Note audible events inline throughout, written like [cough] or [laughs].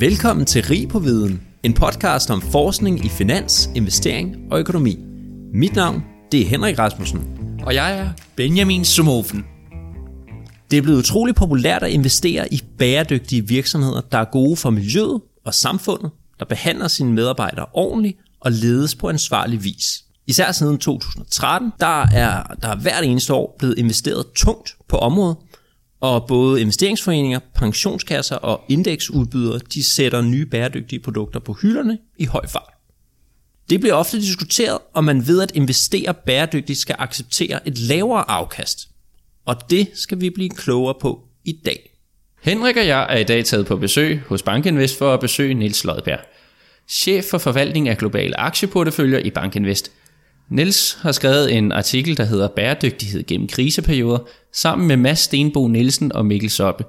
Velkommen til Rig på Viden, en podcast om forskning i finans, investering og økonomi. Mit navn, det er Henrik Rasmussen. Og jeg er Benjamin Sumofen. Det er blevet utrolig populært at investere i bæredygtige virksomheder, der er gode for miljøet og samfundet, der behandler sine medarbejdere ordentligt og ledes på ansvarlig vis. Især siden 2013, der er der hvert eneste år blevet investeret tungt på området, og både investeringsforeninger, pensionskasser og indeksudbydere, de sætter nye bæredygtige produkter på hylderne i høj fart. Det bliver ofte diskuteret, om man ved at investere bæredygtigt skal acceptere et lavere afkast. Og det skal vi blive klogere på i dag. Henrik og jeg er i dag taget på besøg hos Bankinvest for at besøge Nils Lodberg, chef for forvaltning af globale aktieporteføljer i Bankinvest. Niels har skrevet en artikel, der hedder Bæredygtighed gennem kriseperioder, sammen med Mads Stenbo Nielsen og Mikkel Soppe.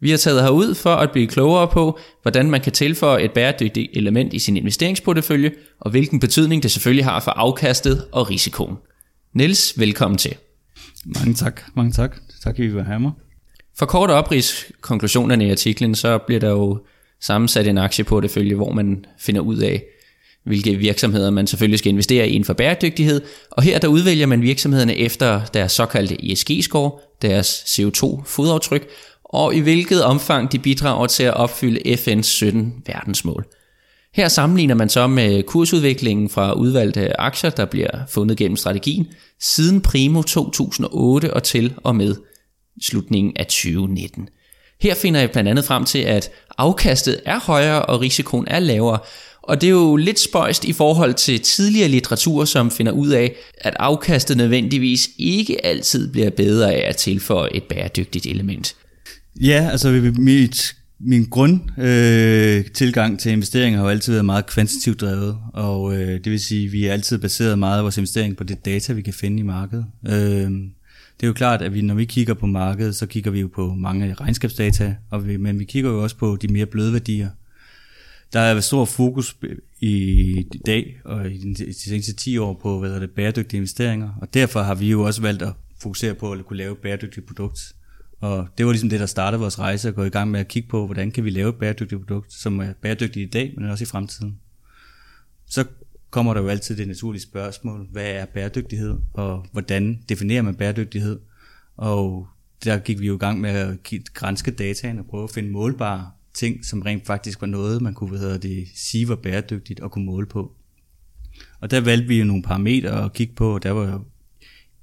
Vi har taget herud for at blive klogere på, hvordan man kan tilføje et bæredygtigt element i sin investeringsportefølje, og hvilken betydning det selvfølgelig har for afkastet og risikoen. Niels, velkommen til. Mange tak, mange tak. Tak, I vil have mig. For kort oprids konklusionerne i artiklen, så bliver der jo sammensat en aktieportefølje, hvor man finder ud af, hvilke virksomheder man selvfølgelig skal investere i inden for bæredygtighed, og her der udvælger man virksomhederne efter deres såkaldte ESG-score, deres CO2-fodaftryk, og i hvilket omfang de bidrager til at opfylde FN's 17 verdensmål. Her sammenligner man så med kursudviklingen fra udvalgte aktier, der bliver fundet gennem strategien, siden primo 2008 og til og med slutningen af 2019. Her finder jeg blandt andet frem til, at afkastet er højere og risikoen er lavere, og det er jo lidt spøjst i forhold til tidligere litteratur, som finder ud af, at afkastet nødvendigvis ikke altid bliver bedre af at tilføje et bæredygtigt element. Ja, altså mit, min grund øh, tilgang til investeringer har jo altid været meget kvantitativt drevet, og øh, det vil sige, at vi er altid baseret meget af vores investering på det data, vi kan finde i markedet. Øh, det er jo klart, at vi, når vi kigger på markedet, så kigger vi jo på mange regnskabsdata, og vi, men vi kigger jo også på de mere bløde værdier. Der er stor fokus i dag og i de seneste 10 år på hvad det, bæredygtige investeringer, og derfor har vi jo også valgt at fokusere på at kunne lave et bæredygtigt produkt. Og det var ligesom det, der startede vores rejse, at gå i gang med at kigge på, hvordan kan vi lave et bæredygtigt produkt, som er bæredygtigt i dag, men også i fremtiden. Så kommer der jo altid det naturlige spørgsmål, hvad er bæredygtighed, og hvordan definerer man bæredygtighed? Og der gik vi jo i gang med at grænske dataen og prøve at finde målbare ting, som rent faktisk var noget, man kunne hvad hedder det, sige var bæredygtigt og kunne måle på. Og der valgte vi jo nogle parametre at kigge på, der var jo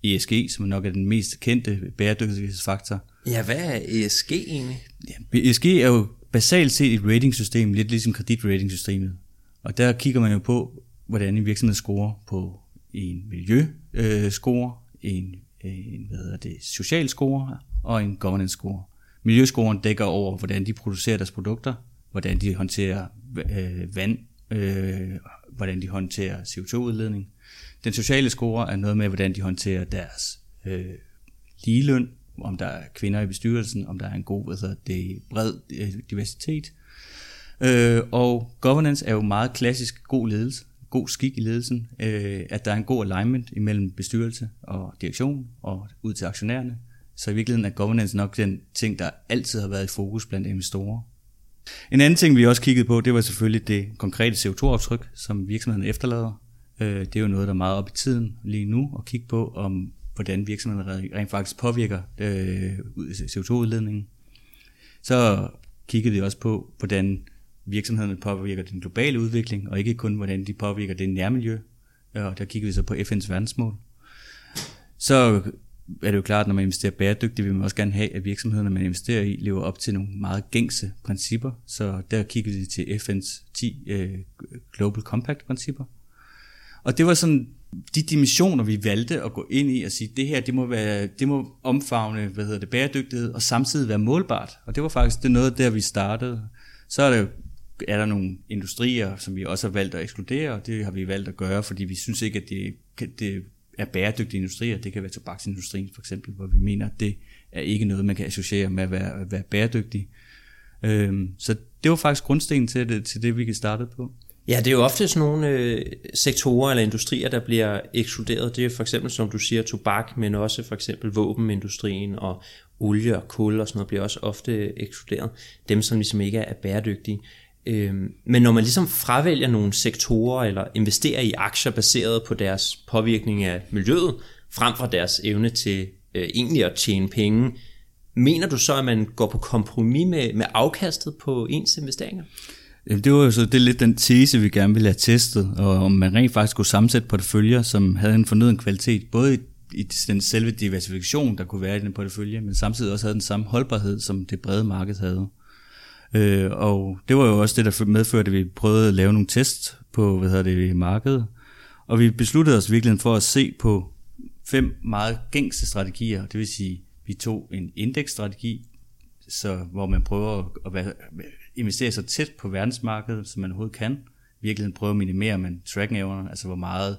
ESG, som nok er den mest kendte bæredygtighedsfaktor. Ja, hvad er ESG egentlig? Ja, ESG er jo basalt set et ratingsystem, lidt ligesom kreditratingsystemet. Og der kigger man jo på, hvordan en virksomhed scorer på en miljøscore, øh, en, en hvad hedder det, social score og en governance score. Miljøskolen dækker over, hvordan de producerer deres produkter, hvordan de håndterer øh, vand, øh, hvordan de håndterer CO2-udledning. Den sociale score er noget med, hvordan de håndterer deres øh, ligeløn, om der er kvinder i bestyrelsen, om der er en god altså det bred øh, diversitet. Øh, og governance er jo meget klassisk god ledelse, god skik i ledelsen, øh, at der er en god alignment imellem bestyrelse og direktion og ud til aktionærerne. Så i virkeligheden er governance nok den ting, der altid har været i fokus blandt investorer. En anden ting, vi også kiggede på, det var selvfølgelig det konkrete CO2-aftryk, som virksomheden efterlader. Øh, det er jo noget, der er meget op i tiden lige nu, at kigge på, om hvordan virksomheden rent faktisk påvirker øh, CO2-udledningen. Så kiggede vi også på, hvordan virksomhederne påvirker den globale udvikling, og ikke kun, hvordan de påvirker det nærmiljø. Øh, og der kiggede vi så på FN's verdensmål. Så er det jo klart, at når man investerer bæredygtigt, vil man også gerne have, at virksomhederne, man investerer i, lever op til nogle meget gængse principper. Så der kiggede vi til FN's 10 øh, Global Compact-principper. Og det var sådan de dimensioner, vi valgte at gå ind i og sige, det her, det må, være, det må omfavne, hvad hedder det, bæredygtighed, og samtidig være målbart. Og det var faktisk det noget, der vi startede. Så er der, er der nogle industrier, som vi også har valgt at ekskludere, og det har vi valgt at gøre, fordi vi synes ikke, at det, det er bæredygtige industrier. Det kan være tobaksindustrien for eksempel, hvor vi mener, at det er ikke noget, man kan associere med at være, at være bæredygtig. Øhm, så det var faktisk grundstenen til det, til det, vi kan starte på. Ja, det er jo ofte sådan nogle øh, sektorer eller industrier, der bliver ekskluderet. Det er for eksempel, som du siger, tobak, men også for eksempel våbenindustrien og olie og kul og sådan noget bliver også ofte ekskluderet. Dem, som ligesom ikke er bæredygtige. Øhm, men når man ligesom fravælger nogle sektorer eller investerer i aktier baseret på deres påvirkning af miljøet, frem for deres evne til øh, egentlig at tjene penge, mener du så, at man går på kompromis med, med afkastet på ens investeringer? Jamen, det var jo så det er lidt den tese, vi gerne ville have testet, og om man rent faktisk kunne sammensætte porteføljer, som havde en fornøden kvalitet, både i, i den selve diversifikation, der kunne være i den portefølje, men samtidig også havde den samme holdbarhed, som det brede marked havde. Øh, og det var jo også det, der medførte, at vi prøvede at lave nogle tests på hvad hedder det, markedet. Og vi besluttede os virkelig for at se på fem meget gængse strategier. Det vil sige, vi tog en indeksstrategi, så, hvor man prøver at være, investere så tæt på verdensmarkedet, som man overhovedet kan. Virkelig prøve at minimere man tracking altså hvor meget,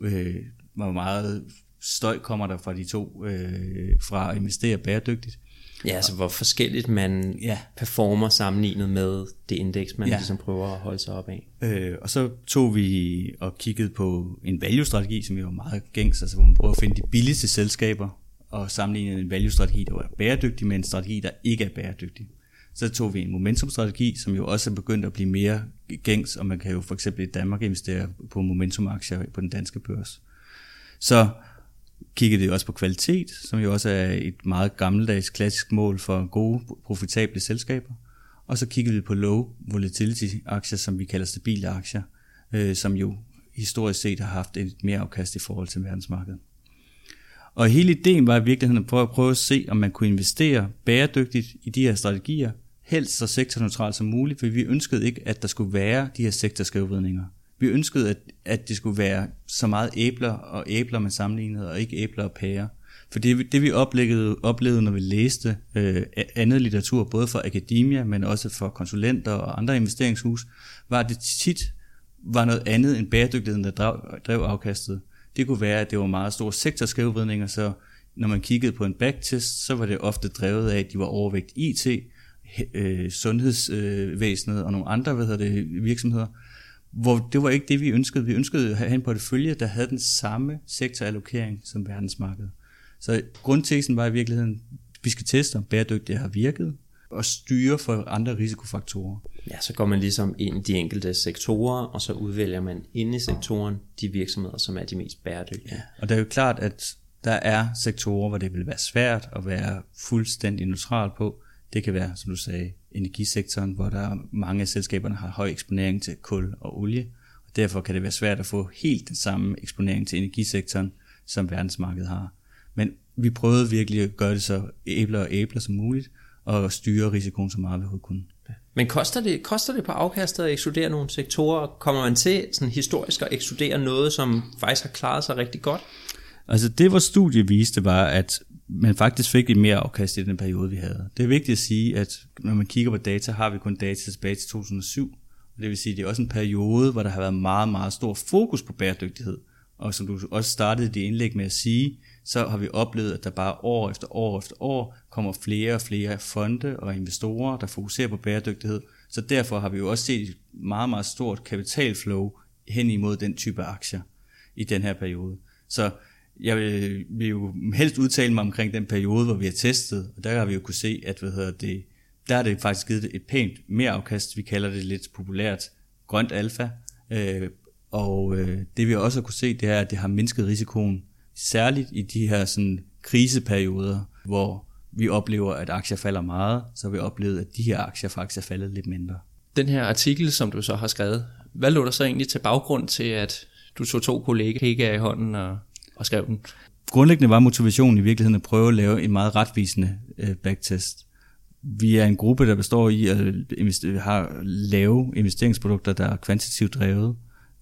øh, hvor meget støj kommer der fra de to, øh, fra at investere bæredygtigt. Ja, altså hvor forskelligt man ja. performer sammenlignet med det indeks, man ja. ligesom prøver at holde sig op af. Øh, og så tog vi og kiggede på en value-strategi, som jo var meget gængs, altså hvor man prøver at finde de billigste selskaber, og sammenligne en value-strategi, der var bæredygtig, med en strategi, der ikke er bæredygtig. Så tog vi en momentum-strategi, som jo også er begyndt at blive mere gængs, og man kan jo for eksempel i Danmark investere på momentum-aktier på den danske børs. Så kiggede det også på kvalitet, som jo også er et meget gammeldags klassisk mål for gode, profitable selskaber. Og så kiggede vi på low volatility aktier, som vi kalder stabile aktier, øh, som jo historisk set har haft et mere afkast i forhold til verdensmarkedet. Og hele ideen var i virkeligheden at prøve, at prøve at se, om man kunne investere bæredygtigt i de her strategier, helst så sektorneutralt som muligt, for vi ønskede ikke, at der skulle være de her sektorskævvidninger. Vi ønskede, at, at det skulle være så meget æbler og æbler med sammenlignet, og ikke æbler og pærer. For det, det vi oplevede, oplevede, når vi læste øh, andet litteratur, både for akademia, men også for konsulenter og andre investeringshus, var at det tit var noget andet end bæredygtigheden, der drev, drev afkastet. Det kunne være, at det var meget store sektorskævvridninger, så når man kiggede på en backtest, så var det ofte drevet af, at de var overvægt IT, øh, sundhedsvæsenet og nogle andre hvad hedder det, virksomheder, hvor det var ikke det, vi ønskede. Vi ønskede at have en portefølje, der havde den samme sektorallokering som verdensmarkedet. Så grundteksten var i virkeligheden, at vi skal teste, om bæredygtighed har virket, og styre for andre risikofaktorer. Ja, så går man ligesom ind i de enkelte sektorer, og så udvælger man inde i sektoren de virksomheder, som er de mest bæredygtige. Ja, og det er jo klart, at der er sektorer, hvor det vil være svært at være fuldstændig neutral på. Det kan være, som du sagde, energisektoren, hvor der mange af selskaberne har høj eksponering til kul og olie, og derfor kan det være svært at få helt den samme eksponering til energisektoren, som verdensmarkedet har. Men vi prøvede virkelig at gøre det så æbler og æbler som muligt, og styre risikoen så meget vi overhovedet kunne. Men koster det, koster det på afkastet at ekskludere nogle sektorer? Kommer man til sådan historisk at ekskludere noget, som faktisk har klaret sig rigtig godt? Altså det, vores studie viste, var, at man faktisk fik et mere afkast i den periode, vi havde. Det er vigtigt at sige, at når man kigger på data, har vi kun data tilbage til 2007. Det vil sige, at det er også en periode, hvor der har været meget, meget stor fokus på bæredygtighed. Og som du også startede dit indlæg med at sige, så har vi oplevet, at der bare år efter år efter år kommer flere og flere fonde og investorer, der fokuserer på bæredygtighed. Så derfor har vi jo også set et meget, meget stort kapitalflow hen imod den type aktier i den her periode. Så jeg vil, vil jo helst udtale mig omkring den periode, hvor vi har testet, og der har vi jo kunne se, at hvad hedder det, der har det faktisk givet et pænt mere afkast, vi kalder det lidt populært grønt alfa, øh, og øh, det vi også har kunne se, det er, at det har mindsket risikoen, særligt i de her sådan, kriseperioder, hvor vi oplever, at aktier falder meget, så har vi oplevet, at de her aktier faktisk er faldet lidt mindre. Den her artikel, som du så har skrevet, hvad lå der så egentlig til baggrund til, at du tog to kollegaer i hånden og og skrev den. Grundlæggende var motivationen i virkeligheden at prøve at lave en meget retvisende øh, backtest. Vi er en gruppe, der består i at investere, har lave investeringsprodukter, der er kvantitativt drevet.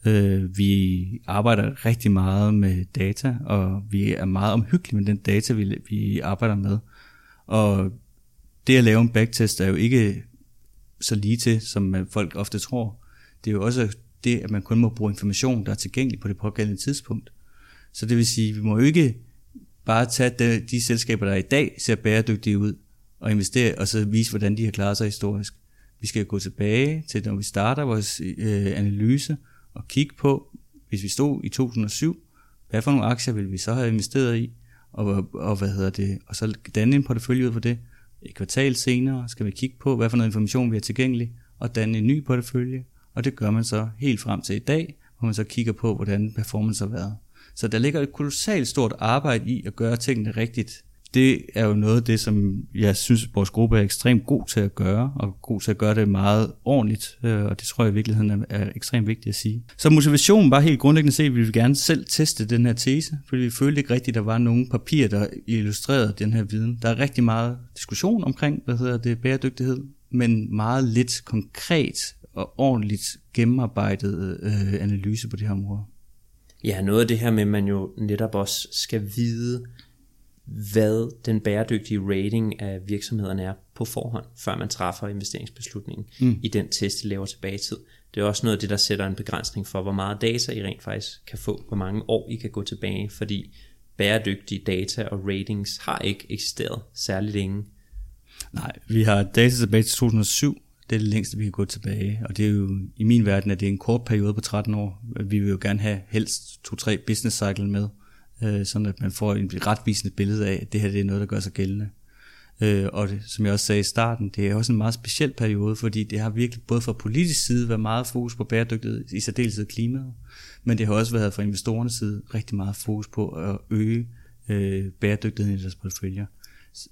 Øh, vi arbejder rigtig meget med data, og vi er meget omhyggelige med den data, vi, vi arbejder med. Og det at lave en backtest er jo ikke så lige til, som folk ofte tror. Det er jo også det, at man kun må bruge information, der er tilgængelig på det pågældende tidspunkt. Så det vil sige, at vi må jo ikke bare tage de, de selskaber, der i dag ser bæredygtige ud, og investere, og så vise, hvordan de har klaret sig historisk. Vi skal gå tilbage til, når vi starter vores øh, analyse, og kigge på, hvis vi stod i 2007, hvad for nogle aktier ville vi så have investeret i, og, og hvad hedder det, og så danne en portefølje ud for det. Et kvartal senere skal vi kigge på, hvad for noget information vi har tilgængelig, og danne en ny portefølje, og det gør man så helt frem til i dag, hvor man så kigger på, hvordan performance har været. Så der ligger et kolossalt stort arbejde i at gøre tingene rigtigt. Det er jo noget af det, som jeg synes, vores gruppe er ekstremt god til at gøre, og god til at gøre det meget ordentligt, øh, og det tror jeg i virkeligheden er, er ekstremt vigtigt at sige. Så motivationen var helt grundlæggende set, at vi ville gerne selv teste den her tese, fordi vi følte ikke rigtigt, at der var nogen papirer, der illustrerede den her viden. Der er rigtig meget diskussion omkring, hvad hedder det, bæredygtighed, men meget lidt konkret og ordentligt gennemarbejdet øh, analyse på det her område. Ja, noget af det her med, at man jo netop også skal vide, hvad den bæredygtige rating af virksomhederne er på forhånd, før man træffer investeringsbeslutningen mm. i den test, de laver tilbage i tid. Det er også noget af det, der sætter en begrænsning for, hvor meget data I rent faktisk kan få, hvor mange år I kan gå tilbage, fordi bæredygtige data og ratings har ikke eksisteret særlig længe. Nej, vi har data tilbage til 2007, det er det længste, vi kan gå tilbage. Og det er jo, i min verden, at det er en kort periode på 13 år. Vi vil jo gerne have helst to-tre business cycle med, øh, sådan at man får et retvisende billede af, at det her det er noget, der gør sig gældende. Øh, og det, som jeg også sagde i starten, det er også en meget speciel periode, fordi det har virkelig både fra politisk side været meget fokus på bæredygtighed, i særdeleshed klimaet, men det har også været fra investorernes side rigtig meget fokus på at øge øh, bæredygtigheden i deres porteføljer.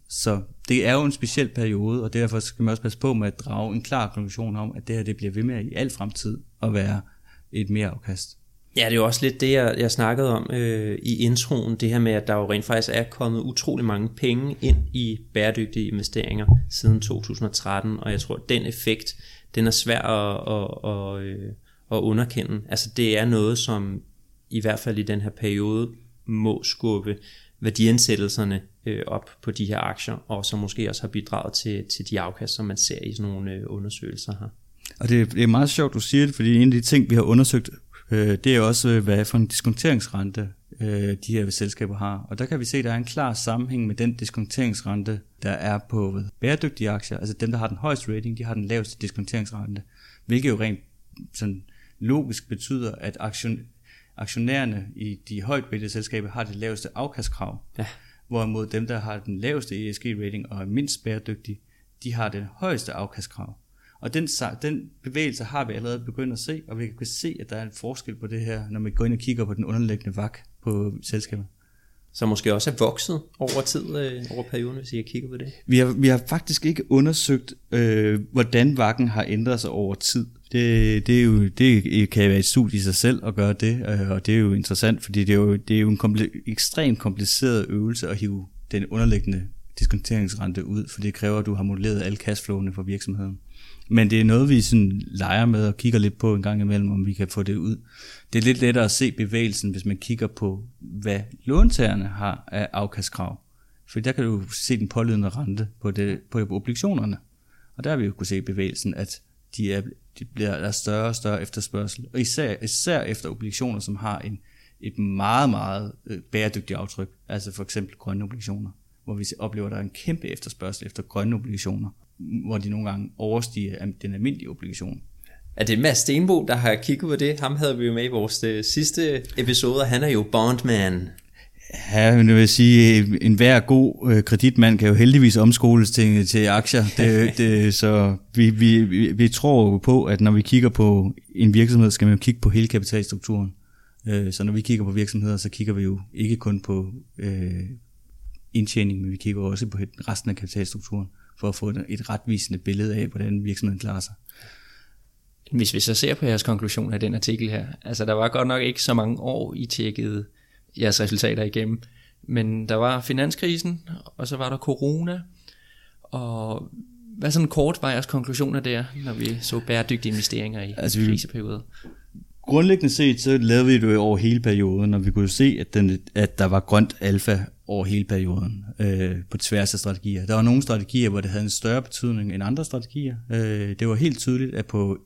Så det er jo en speciel periode, og derfor skal man også passe på med at drage en klar konklusion om, at det her det bliver ved med i al fremtid at være et mere afkast. Ja, det er jo også lidt det, jeg, jeg snakkede om øh, i introen, det her med, at der jo rent faktisk er kommet utrolig mange penge ind i bæredygtige investeringer siden 2013, og jeg tror, at den effekt, den er svær at, at, at, øh, at underkende. Altså det er noget, som i hvert fald i den her periode må skubbe værdiansættelserne øh, op på de her aktier, og som måske også har bidraget til, til de afkast, som man ser i sådan nogle øh, undersøgelser her. Og det, det er meget sjovt, du siger det, fordi en af de ting, vi har undersøgt, øh, det er også, øh, hvad for en diskonteringsrente øh, de her selskaber har. Og der kan vi se, at der er en klar sammenhæng med den diskonteringsrente, der er på bæredygtige aktier. Altså dem, der har den højeste rating, de har den laveste diskonteringsrente. Hvilket jo rent sådan logisk betyder, at aktion, aktionærerne i de højt rated selskaber har det laveste afkastkrav. Ja. Hvorimod dem, der har den laveste ESG-rating og er mindst bæredygtige, de har den højeste afkastkrav. Og den, den bevægelse har vi allerede begyndt at se, og vi kan se, at der er en forskel på det her, når vi går ind og kigger på den underliggende vak på selskabet. Så måske også er vokset over tid, øh, over perioden, hvis I kigger på det? Vi har, vi har faktisk ikke undersøgt, øh, hvordan vakken har ændret sig over tid. Det, det, er jo, det kan være et studie i sig selv at gøre det, øh, og det er jo interessant, fordi det er jo, det er jo en komple- ekstremt kompliceret øvelse at hive den underliggende diskonteringsrente ud, for det kræver, at du har modelleret alle cashflowene for virksomheden. Men det er noget, vi sådan leger med og kigger lidt på en gang imellem, om vi kan få det ud. Det er lidt lettere at se bevægelsen, hvis man kigger på, hvad låntagerne har af afkastkrav. For der kan du se den pålydende rente på, det, på obligationerne. Og der har vi jo kunne se bevægelsen, at de, er, de bliver, der er større og større efterspørgsel. Og især, især efter obligationer, som har en, et meget, meget øh, bæredygtigt aftryk. Altså for eksempel grønne obligationer, hvor vi oplever, at der er en kæmpe efterspørgsel efter grønne obligationer hvor de nogle gange overstiger den almindelige obligation. Er det Mads Stenbo, der har kigget på det? Ham havde vi jo med i vores øh, sidste episode, og han er jo bondman. Ja, men jeg vil sige, en hver god øh, kreditmand kan jo heldigvis omskoles til, til aktier. Det, det, så vi, vi, vi, tror jo på, at når vi kigger på en virksomhed, skal man jo kigge på hele kapitalstrukturen. Øh, så når vi kigger på virksomheder, så kigger vi jo ikke kun på øh, indtjening, men vi kigger også på resten af kapitalstrukturen for at få et retvisende billede af, hvordan virksomheden klarer sig. Hvis vi så ser på jeres konklusion af den artikel her, altså der var godt nok ikke så mange år, I tjekkede jeres resultater igennem, men der var finanskrisen, og så var der corona, og hvad sådan kort var jeres konklusioner der, når vi så bæredygtige investeringer i altså, kriseperioder? Grundlæggende set, så lavede vi det over hele perioden, og vi kunne se, at, den, at der var grønt alfa over hele perioden øh, på tværs af strategier. Der var nogle strategier, hvor det havde en større betydning end andre strategier. Øh, det var helt tydeligt, at på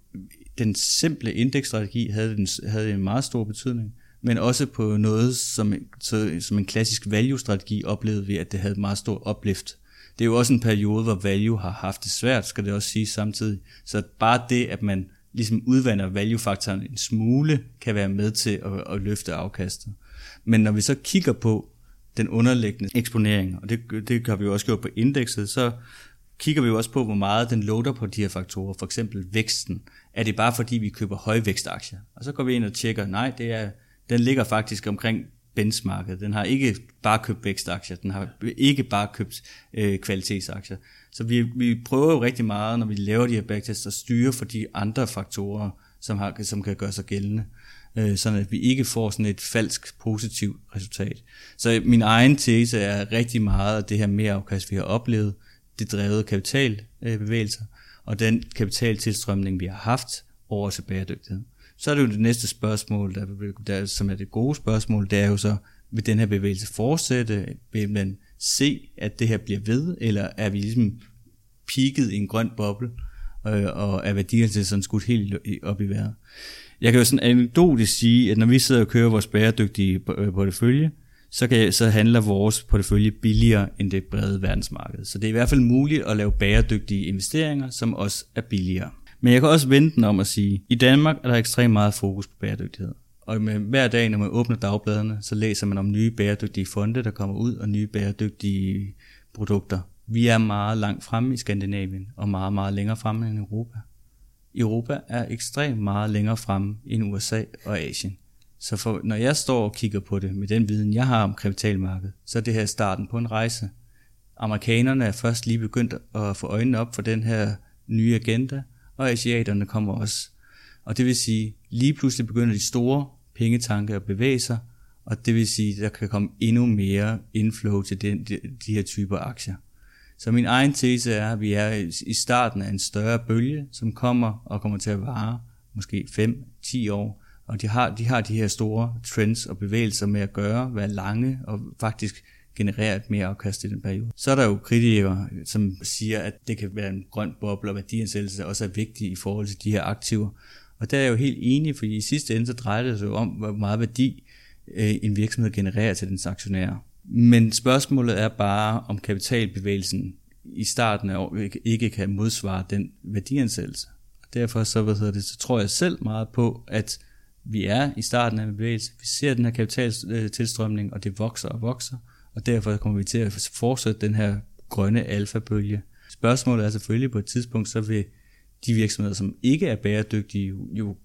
den simple indeksstrategi havde den havde en meget stor betydning, men også på noget som, så, som en klassisk value-strategi oplevede vi, at det havde et meget stort oplift. Det er jo også en periode, hvor value har haft det svært, skal det også sige samtidig. Så bare det, at man ligesom udvander value-faktoren en smule, kan være med til at, at løfte afkastet. Men når vi så kigger på den underliggende eksponering, og det, det har vi jo også gjort på indekset, så kigger vi jo også på, hvor meget den loader på de her faktorer, for eksempel væksten. Er det bare fordi, vi køber højvækstaktier? Og så går vi ind og tjekker, nej, det er, den ligger faktisk omkring benchmarket. Den har ikke bare købt vækstaktier, den har ikke bare købt øh, kvalitetsaktier. Så vi, vi prøver jo rigtig meget, når vi laver de her backtests, at styre for de andre faktorer, som, har, som kan gøre sig gældende, øh, sådan at vi ikke får sådan et falsk positivt resultat. Så min egen tese er rigtig meget at det her mere afkast, vi har oplevet, det drevet kapitalbevægelser, øh, og den kapitaltilstrømning, vi har haft over til bæredygtighed. Så er det jo det næste spørgsmål, der, der, som er det gode spørgsmål, det er jo så, vil den her bevægelse fortsætte? Vil man se, at det her bliver ved, eller er vi ligesom peaked i en grøn boble, øh, og er værdierne til sådan skudt helt op i vejret? Jeg kan jo sådan anekdotisk sige, at når vi sidder og kører vores bæredygtige øh, portefølje, så, kan, så handler vores portefølje billigere end det brede verdensmarked. Så det er i hvert fald muligt at lave bæredygtige investeringer, som også er billigere. Men jeg kan også vente den om at sige, at i Danmark er der ekstremt meget fokus på bæredygtighed. Og med hver dag, når man åbner dagbladene, så læser man om nye bæredygtige fonde, der kommer ud, og nye bæredygtige produkter. Vi er meget langt fremme i Skandinavien, og meget, meget længere fremme end Europa. Europa er ekstremt meget længere fremme end USA og Asien. Så for, når jeg står og kigger på det med den viden, jeg har om kapitalmarkedet, så er det her starten på en rejse. Amerikanerne er først lige begyndt at få øjnene op for den her nye agenda, og asiaterne kommer også. Og det vil sige, lige pludselig begynder de store pengetanke at bevæge sig, og det vil sige, at der kan komme endnu mere inflow til den, de, de her typer aktier. Så min egen tese er, at vi er i starten af en større bølge, som kommer og kommer til at vare måske 5-10 år, og de har, de har de her store trends og bevægelser med at gøre, være lange og faktisk genereret et mere afkast i den periode. Så er der jo kritikere, som siger, at det kan være en grøn boble, og værdiansættelse også er vigtig i forhold til de her aktiver. Og der er jeg jo helt enig, fordi i sidste ende så drejer det sig jo om, hvor meget værdi øh, en virksomhed genererer til dens aktionærer. Men spørgsmålet er bare, om kapitalbevægelsen i starten af året ikke kan modsvare den værdiansættelse. Og derfor så, hvad hedder det, så tror jeg selv meget på, at vi er i starten af en bevægelse. Vi ser den her kapitaltilstrømning, og det vokser og vokser, og derfor kommer vi til at fortsætte den her grønne alfabølge. Spørgsmålet er selvfølgelig på et tidspunkt, så vil de virksomheder, som ikke er bæredygtige, jo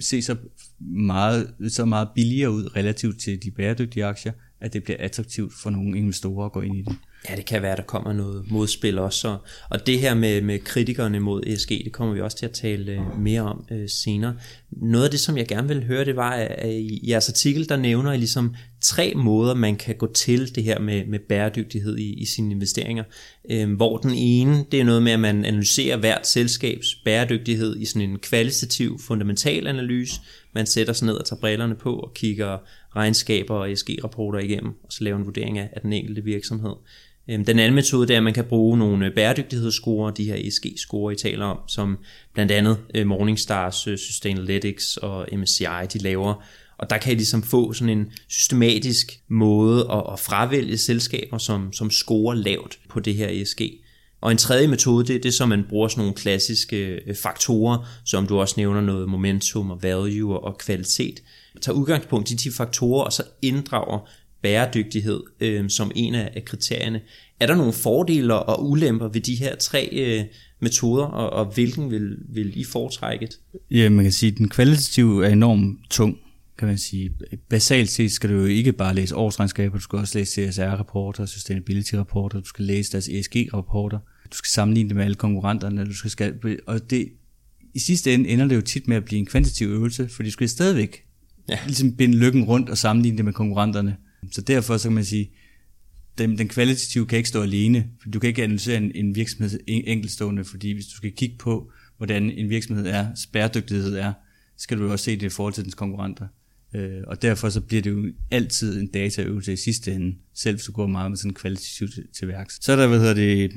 se så meget, så meget billigere ud relativt til de bæredygtige aktier, at det bliver attraktivt for nogle investorer at gå ind i det. Ja, det kan være, der kommer noget modspil også. Og, og det her med, med kritikerne mod ESG, det kommer vi også til at tale øh, mere om øh, senere. Noget af det, som jeg gerne vil høre, det var, at i jeres artikel, der nævner I ligesom tre måder, man kan gå til det her med, med bæredygtighed i, i sine investeringer. Øh, hvor den ene, det er noget med, at man analyserer hvert selskabs bæredygtighed i sådan en kvalitativ, fundamental analyse. Man sætter sig ned og tager brillerne på og kigger regnskaber og ESG-rapporter igennem, og så laver en vurdering af, af den enkelte virksomhed. Øhm, den anden metode det er, at man kan bruge nogle bæredygtighedsscore, de her ESG-score, I taler om, som blandt andet øh, Morningstars, øh, Sustainalytics og MSCI, de laver. Og der kan I ligesom få sådan en systematisk måde at, at fravælge selskaber, som, som scorer lavt på det her ESG. Og en tredje metode, det er det, som man bruger sådan nogle klassiske øh, faktorer, som du også nævner noget momentum og value og kvalitet. Tager udgangspunkt i de faktorer, og så inddrager bæredygtighed øh, som en af, af kriterierne. Er der nogle fordele og ulemper ved de her tre øh, metoder, og, og hvilken vil, vil I foretrække? Ja, man kan sige, at den kvalitative er enormt tung, kan man sige. Basalt set skal du jo ikke bare læse årsregnskaber, du skal også læse CSR-rapporter, sustainability-rapporter, du skal læse deres ESG-rapporter, du skal sammenligne det med alle konkurrenterne, du skal, skal og det, i sidste ende ender det jo tit med at blive en kvantitativ øvelse, for du skal stadigvæk ja. ligesom binde lykken rundt og sammenligne det med konkurrenterne. Så derfor så kan man sige, den, den kvalitative kan ikke stå alene, for du kan ikke analysere en, en virksomhed enkeltstående, fordi hvis du skal kigge på, hvordan en virksomhed er, bæredygtighed er, skal du jo også se det i forhold til dens konkurrenter. Øh, og derfor så bliver det jo altid en dataøvelse i sidste ende, selv hvis du går meget med sådan kvalitativt til, til værks. Så er der, hvad hedder det,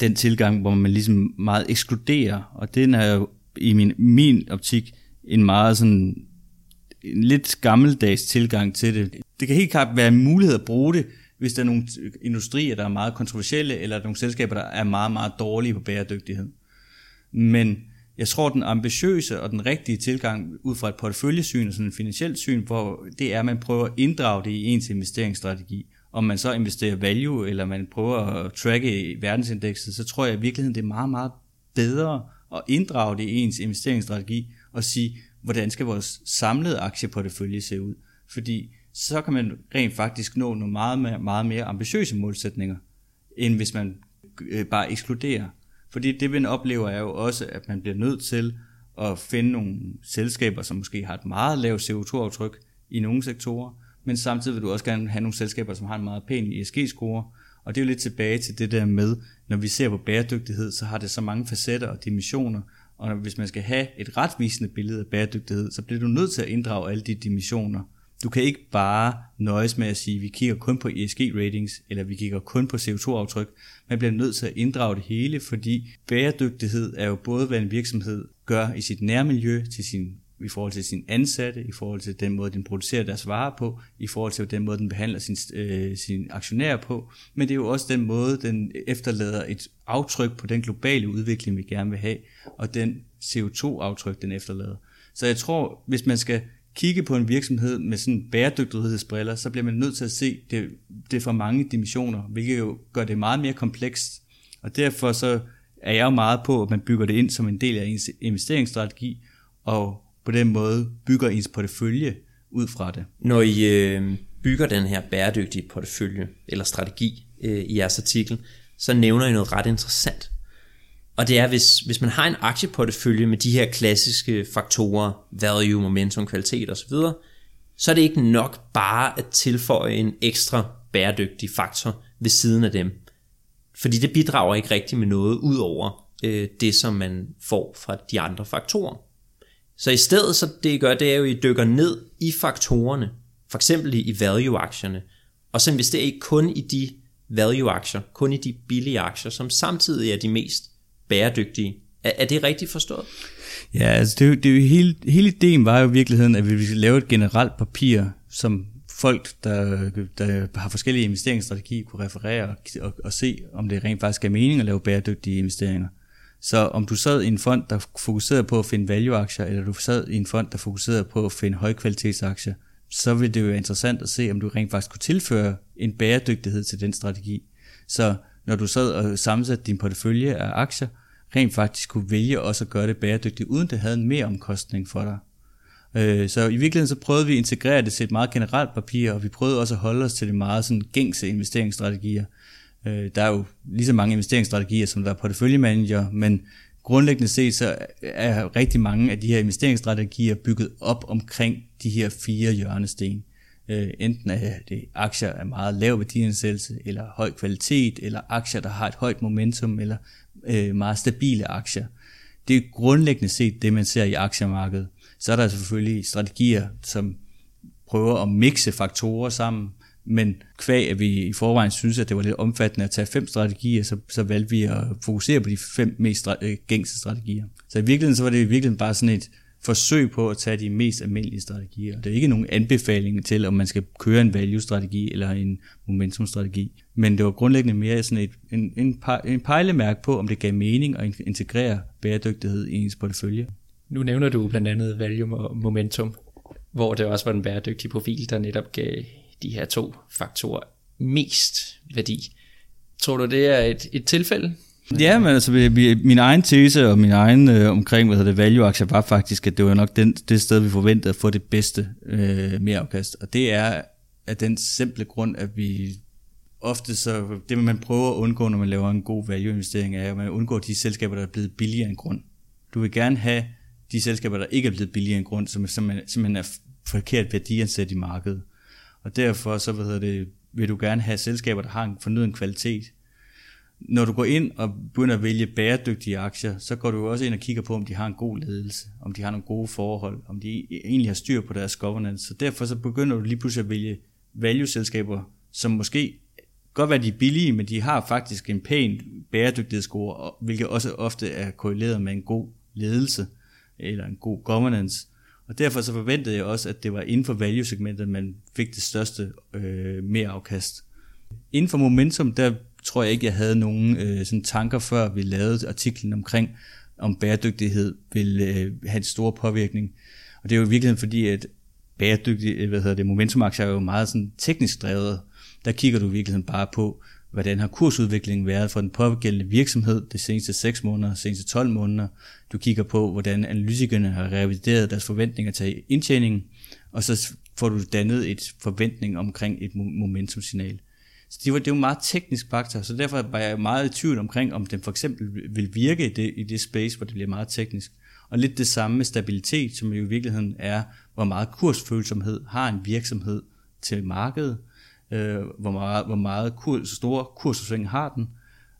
den tilgang, hvor man ligesom meget ekskluderer, og den er jo i min, min optik en meget sådan en lidt gammeldags tilgang til det. Det kan helt klart være en mulighed at bruge det, hvis der er nogle industrier, der er meget kontroversielle, eller nogle selskaber, der er meget, meget dårlige på bæredygtighed. Men jeg tror, den ambitiøse og den rigtige tilgang ud fra et porteføljesyn og sådan en finansielt syn, hvor det er, at man prøver at inddrage det i ens investeringsstrategi, om man så investerer value, eller man prøver at tracke verdensindekset, så tror jeg i virkeligheden, det er meget, meget bedre at inddrage det i ens investeringsstrategi og sige, hvordan skal vores samlede aktieportefølje se ud? Fordi så kan man rent faktisk nå nogle meget meget mere ambitiøse målsætninger, end hvis man øh, bare ekskluderer. Fordi det, man oplever, er jo også, at man bliver nødt til at finde nogle selskaber, som måske har et meget lavt CO2-aftryk i nogle sektorer, men samtidig vil du også gerne have nogle selskaber, som har en meget pæn ESG-score, og det er jo lidt tilbage til det der med, når vi ser på bæredygtighed, så har det så mange facetter og dimensioner, og hvis man skal have et retvisende billede af bæredygtighed, så bliver du nødt til at inddrage alle de dimensioner. Du kan ikke bare nøjes med at sige, at vi kigger kun på ESG-ratings, eller vi kigger kun på CO2-aftryk. Man bliver nødt til at inddrage det hele, fordi bæredygtighed er jo både, hvad en virksomhed gør i sit nærmiljø, til sin i forhold til sin ansatte, i forhold til den måde, den producerer deres varer på, i forhold til den måde, den behandler sin, øh, sin aktionærer på, men det er jo også den måde, den efterlader et aftryk på den globale udvikling, vi gerne vil have, og den CO2-aftryk, den efterlader. Så jeg tror, hvis man skal kigge på en virksomhed med sådan bæredygtighedsbriller, så bliver man nødt til at se det, det fra mange dimensioner, hvilket jo gør det meget mere komplekst. Og derfor så er jeg jo meget på, at man bygger det ind som en del af ens investeringsstrategi, og på den måde bygger ens portefølje ud fra det. Når I øh, bygger den her bæredygtige portefølje eller strategi øh, i jeres artikel, så nævner I noget ret interessant. Og det er, hvis, hvis man har en aktieportefølje med de her klassiske faktorer, value, momentum, kvalitet osv., så er det ikke nok bare at tilføje en ekstra bæredygtig faktor ved siden af dem. Fordi det bidrager ikke rigtig med noget ud over øh, det, som man får fra de andre faktorer. Så i stedet, så det I gør, det er jo, at I dykker ned i faktorerne, for eksempel i value-aktierne, og så investerer I kun i de value-aktier, kun i de billige aktier, som samtidig er de mest bæredygtige. Er, er det rigtigt forstået? Ja, altså det, det er jo hele, hele ideen var jo i virkeligheden, at vi ville lave et generelt papir, som folk, der, der har forskellige investeringsstrategier, kunne referere og, og, og se, om det rent faktisk er mening at lave bæredygtige investeringer. Så om du sad i en fond, der fokuserede på at finde value-aktier, eller du sad i en fond, der fokuserede på at finde højkvalitetsaktier, så vil det jo være interessant at se, om du rent faktisk kunne tilføre en bæredygtighed til den strategi. Så når du sad og sammensatte din portefølje af aktier, rent faktisk kunne vælge også at gøre det bæredygtigt, uden det havde en mere omkostning for dig. Øh, så i virkeligheden så prøvede vi at integrere det til et meget generelt papir, og vi prøvede også at holde os til de meget sådan gængse investeringsstrategier. Øh, der er jo lige så mange investeringsstrategier, som der er porteføljemanager, men grundlæggende set så er rigtig mange af de her investeringsstrategier bygget op omkring de her fire hjørnesten. Øh, enten er det aktier af meget lav værdiansættelse, eller høj kvalitet, eller aktier, der har et højt momentum, eller øh, meget stabile aktier. Det er grundlæggende set det, man ser i aktiemarkedet. Så er der selvfølgelig strategier, som prøver at mixe faktorer sammen, men kvæg, at vi i forvejen synes, at det var lidt omfattende at tage fem strategier, så, så valgte vi at fokusere på de fem mest øh, gængse strategier. Så i virkeligheden så var det i virkeligheden bare sådan et forsøg på at tage de mest almindelige strategier. Det er ikke nogen anbefaling til, om man skal køre en value-strategi eller en momentum-strategi. Men det var grundlæggende mere sådan et, en, en, en pejlemærk på, om det gav mening at integrere bæredygtighed i ens portefølje. Nu nævner du blandt andet value og momentum, hvor det også var den bæredygtige profil, der netop gav de her to faktorer mest værdi. Tror du, det er et, et tilfælde? Ja, men altså min egen tese og min egen øh, omkring hvad det value-aktier var faktisk, at det var nok den, det sted, vi forventede at få det bedste øh, mere afkast. Og det er af den simple grund, at vi ofte så, det man prøver at undgå, når man laver en god value-investering, er, at man undgår de selskaber, der er blevet billigere end grund. Du vil gerne have de selskaber, der ikke er blevet billigere end grund, som simpelthen er forkert værdiansat i markedet. Og derfor så hvad hedder det, vil du gerne have selskaber, der har en fornøden kvalitet. Når du går ind og begynder at vælge bæredygtige aktier, så går du også ind og kigger på, om de har en god ledelse, om de har nogle gode forhold, om de e-, egentlig har styr på deres governance. Så derfor så begynder du lige pludselig at vælge value-selskaber, som måske godt være de er billige, men de har faktisk en pæn bæredygtighedsscore, hvilket også ofte er korreleret med en god ledelse eller en god governance. Og derfor så forventede jeg også, at det var inden for value-segmentet, man fik det største øh, mere afkast. Inden for momentum, der tror jeg ikke, jeg havde nogen øh, sådan tanker, før vi lavede artiklen omkring, om bæredygtighed vil øh, have en stor påvirkning. Og det er jo i virkeligheden fordi, at bæredygtig, øh, hvad hedder det, momentumaktier er jo meget sådan teknisk drevet, der kigger du i virkeligheden bare på, hvordan har kursudviklingen været for den pågældende virksomhed de seneste 6 måneder, de seneste 12 måneder. Du kigger på, hvordan analytikerne har revideret deres forventninger til indtjeningen, og så får du dannet et forventning omkring et momentumsignal. Så det var, det var en meget teknisk faktor, så derfor var jeg meget i tvivl omkring, om den for eksempel vil virke i det, i det space, hvor det bliver meget teknisk. Og lidt det samme med stabilitet, som jo i virkeligheden er, hvor meget kursfølsomhed har en virksomhed til markedet, øh, hvor meget, hvor meget kurs, store kursudsving har den.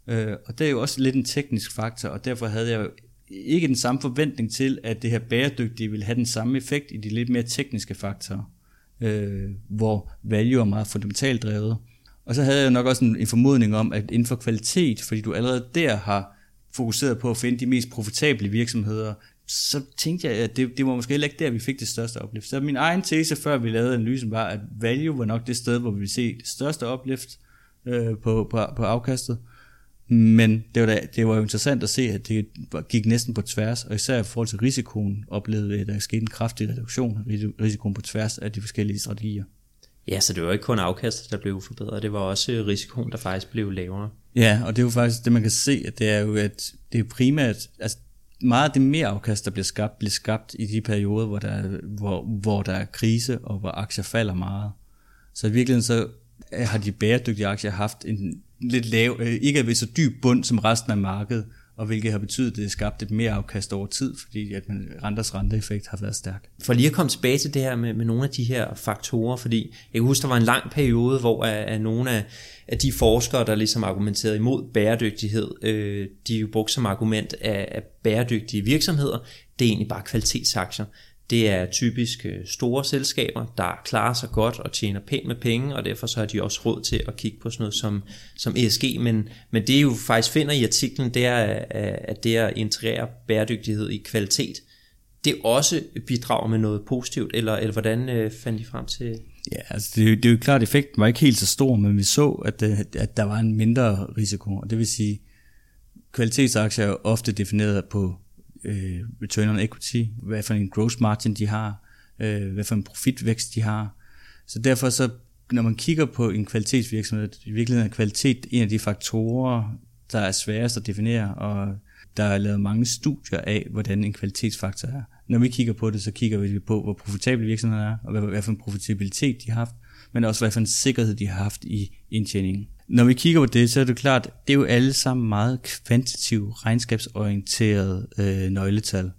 Øh, og det er jo også lidt en teknisk faktor, og derfor havde jeg ikke den samme forventning til, at det her bæredygtige vil have den samme effekt i de lidt mere tekniske faktorer, øh, hvor value er meget fundamentalt drevet. Og så havde jeg nok også en, en formodning om, at inden for kvalitet, fordi du allerede der har fokuseret på at finde de mest profitable virksomheder, så tænkte jeg, at det, det var måske heller ikke der, vi fik det største oplift. Så min egen tese, før vi lavede analysen, var, at value var nok det sted, hvor vi ville se det største oplift øh, på, på, på afkastet. Men det var, da, det var jo interessant at se, at det gik næsten på tværs, og især i forhold til risikoen oplevede vi, at der skete en kraftig reduktion af risikoen på tværs af de forskellige strategier. Ja, så det var ikke kun afkastet, der blev forbedret, det var også øh, risikoen, der faktisk blev lavere. Ja, og det er jo faktisk det, man kan se, at det er jo, at det er primært, altså meget af det mere afkast, der bliver skabt, bliver skabt i de perioder, hvor der, hvor, hvor der er krise, og hvor aktier falder meget. Så i virkeligheden så øh, har de bæredygtige aktier haft en lidt lav, øh, ikke ved så dyb bund som resten af markedet, og hvilket har betydet, at det har skabt et mere afkast over tid, fordi at man, renters renteeffekt har været stærk. For lige at komme tilbage til det her med, med nogle af de her faktorer, fordi jeg kan huske, der var en lang periode, hvor at, at nogle af, af de forskere, der ligesom argumenterede imod bæredygtighed, øh, de jo brugte som argument at, at bæredygtige virksomheder, det er egentlig bare kvalitetsaktier. Det er typisk øh, store selskaber, der klarer sig godt og tjener pænt med penge, og derfor så har de også råd til at kigge på sådan noget som, som ESG. Men, men det, I jo faktisk finder i artiklen, det er, øh, at det at integrere bæredygtighed i kvalitet, det også bidrager med noget positivt, eller, eller hvordan øh, fandt I frem til? Ja, altså det, det er jo klart, at effekten var ikke helt så stor, men vi så, at, det, at der var en mindre risiko, og det vil sige, kvalitetsaktier er ofte defineret på øh, return on equity, hvad for en gross margin de har, øh, hvad for en profitvækst de har. Så derfor så, når man kigger på en kvalitetsvirksomhed, i virkeligheden er kvalitet en af de faktorer, der er sværest at definere, og der er lavet mange studier af, hvordan en kvalitetsfaktor er. Når vi kigger på det, så kigger vi på, hvor profitable virksomheden er, og hvad, hvad for en profitabilitet de har haft, men også hvad for en sikkerhed de har haft i indtjeningen. Når vi kigger på det, så er det klart, det er jo alle sammen meget kvantitativt, regnskabsorienterede øh, nøgletal.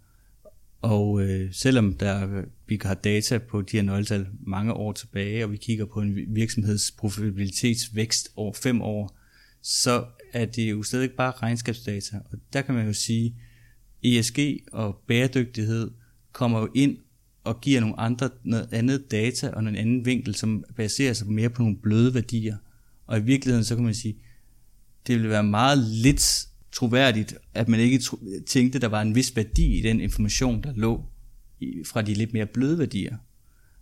Og øh, selvom der, vi har data på de her nøgletal mange år tilbage, og vi kigger på en virksomheds profitabilitetsvækst over fem år, så er det jo stadig bare regnskabsdata. Og der kan man jo sige, ESG og bæredygtighed kommer jo ind og giver nogle andre, noget andet data og en anden vinkel, som baserer sig mere på nogle bløde værdier. Og i virkeligheden, så kan man sige, det ville være meget lidt troværdigt, at man ikke tænkte, der var en vis værdi i den information, der lå fra de lidt mere bløde værdier.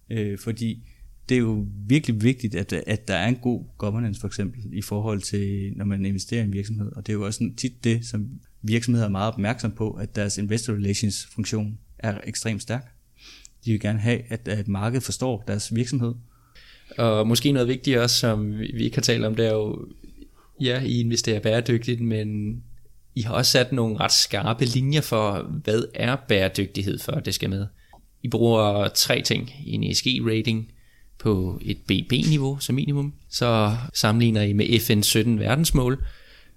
Øh, fordi det er jo virkelig vigtigt, at, at der er en god governance for eksempel, i forhold til, når man investerer i en virksomhed. Og det er jo også tit det, som virksomheder er meget opmærksom på, at deres investor relations funktion er ekstremt stærk. De vil gerne have, at, at markedet forstår deres virksomhed, og måske noget vigtigt også, som vi ikke har talt om, det er jo, ja, I investerer bæredygtigt, men I har også sat nogle ret skarpe linjer for, hvad er bæredygtighed for, at det skal med. I bruger tre ting i en ESG-rating på et BB-niveau som minimum. Så sammenligner I med FN 17 verdensmål,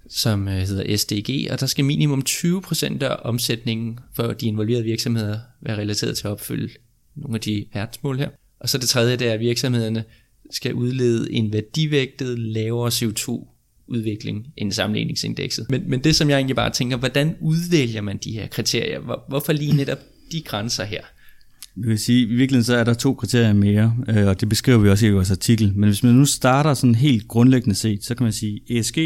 som øh, hedder SDG, og der skal minimum 20% af omsætningen for de involverede virksomheder være relateret til at opfylde nogle af de verdensmål her. Og så det tredje, det er, at virksomhederne skal udlede en værdivægtet lavere CO2 udvikling end sammenligningsindekset. Men, men det som jeg egentlig bare tænker, hvordan udvælger man de her kriterier? Hvor, hvorfor lige [clears throat] netop de grænser her? Jeg vil sige, i virkeligheden så er der to kriterier mere, øh, og det beskriver vi også i vores artikel. Men hvis man nu starter sådan helt grundlæggende set, så kan man sige, ESG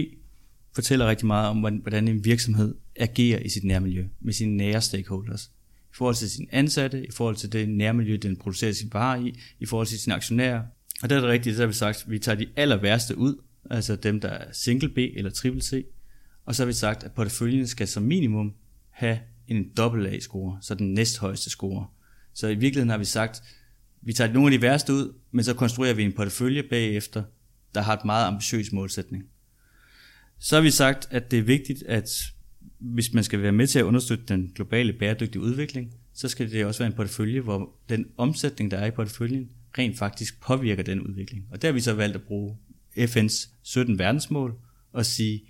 fortæller rigtig meget om, hvordan en virksomhed agerer i sit nærmiljø med sine nære stakeholders. I forhold til sine ansatte, i forhold til det nærmiljø, den producerer sin varer i, i forhold til sine aktionærer, og der er det rigtigt, så har vi sagt, at vi tager de aller værste ud, altså dem, der er single B eller triple C, og så har vi sagt, at porteføljen skal som minimum have en dobbelt A-score, så den næsthøjeste score. Så i virkeligheden har vi sagt, vi tager nogle af de værste ud, men så konstruerer vi en portefølje bagefter, der har et meget ambitiøs målsætning. Så har vi sagt, at det er vigtigt, at hvis man skal være med til at understøtte den globale bæredygtige udvikling, så skal det også være en portefølje, hvor den omsætning, der er i porteføljen, rent faktisk påvirker den udvikling. Og der har vi så valgt at bruge FN's 17 verdensmål og sige,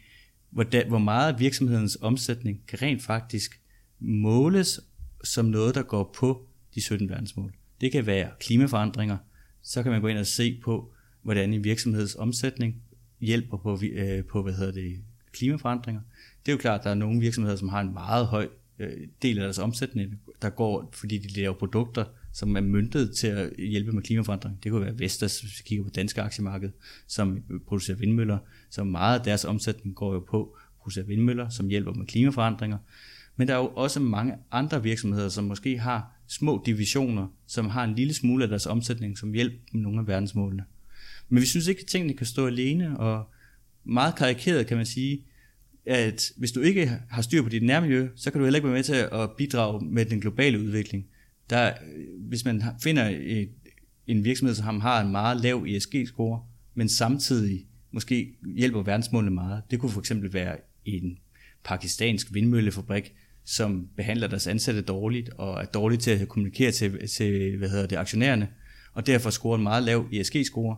hvor meget virksomhedens omsætning kan rent faktisk måles som noget, der går på de 17 verdensmål. Det kan være klimaforandringer, så kan man gå ind og se på, hvordan en virksomheds omsætning hjælper på, øh, på hvad hedder det, klimaforandringer. Det er jo klart, at der er nogle virksomheder, som har en meget høj øh, del af deres omsætning, der går, fordi de laver produkter, som er myntet til at hjælpe med klimaforandring. Det kunne være Vestas, hvis vi kigger på danske aktiemarked, som producerer vindmøller, så meget af deres omsætning går jo på at producere vindmøller, som hjælper med klimaforandringer. Men der er jo også mange andre virksomheder, som måske har små divisioner, som har en lille smule af deres omsætning, som hjælper med nogle af verdensmålene. Men vi synes ikke, at tingene kan stå alene, og meget karikeret kan man sige, at hvis du ikke har styr på dit nærmiljø, så kan du heller ikke være med til at bidrage med den globale udvikling. Der, øh, hvis man finder et, en virksomhed, som har en meget lav ESG-score, men samtidig måske hjælper verdensmålene meget. Det kunne for eksempel være en pakistansk vindmøllefabrik, som behandler deres ansatte dårligt og er dårligt til at kommunikere til, til hvad hedder det, aktionærerne, og derfor scorer en meget lav ESG-score.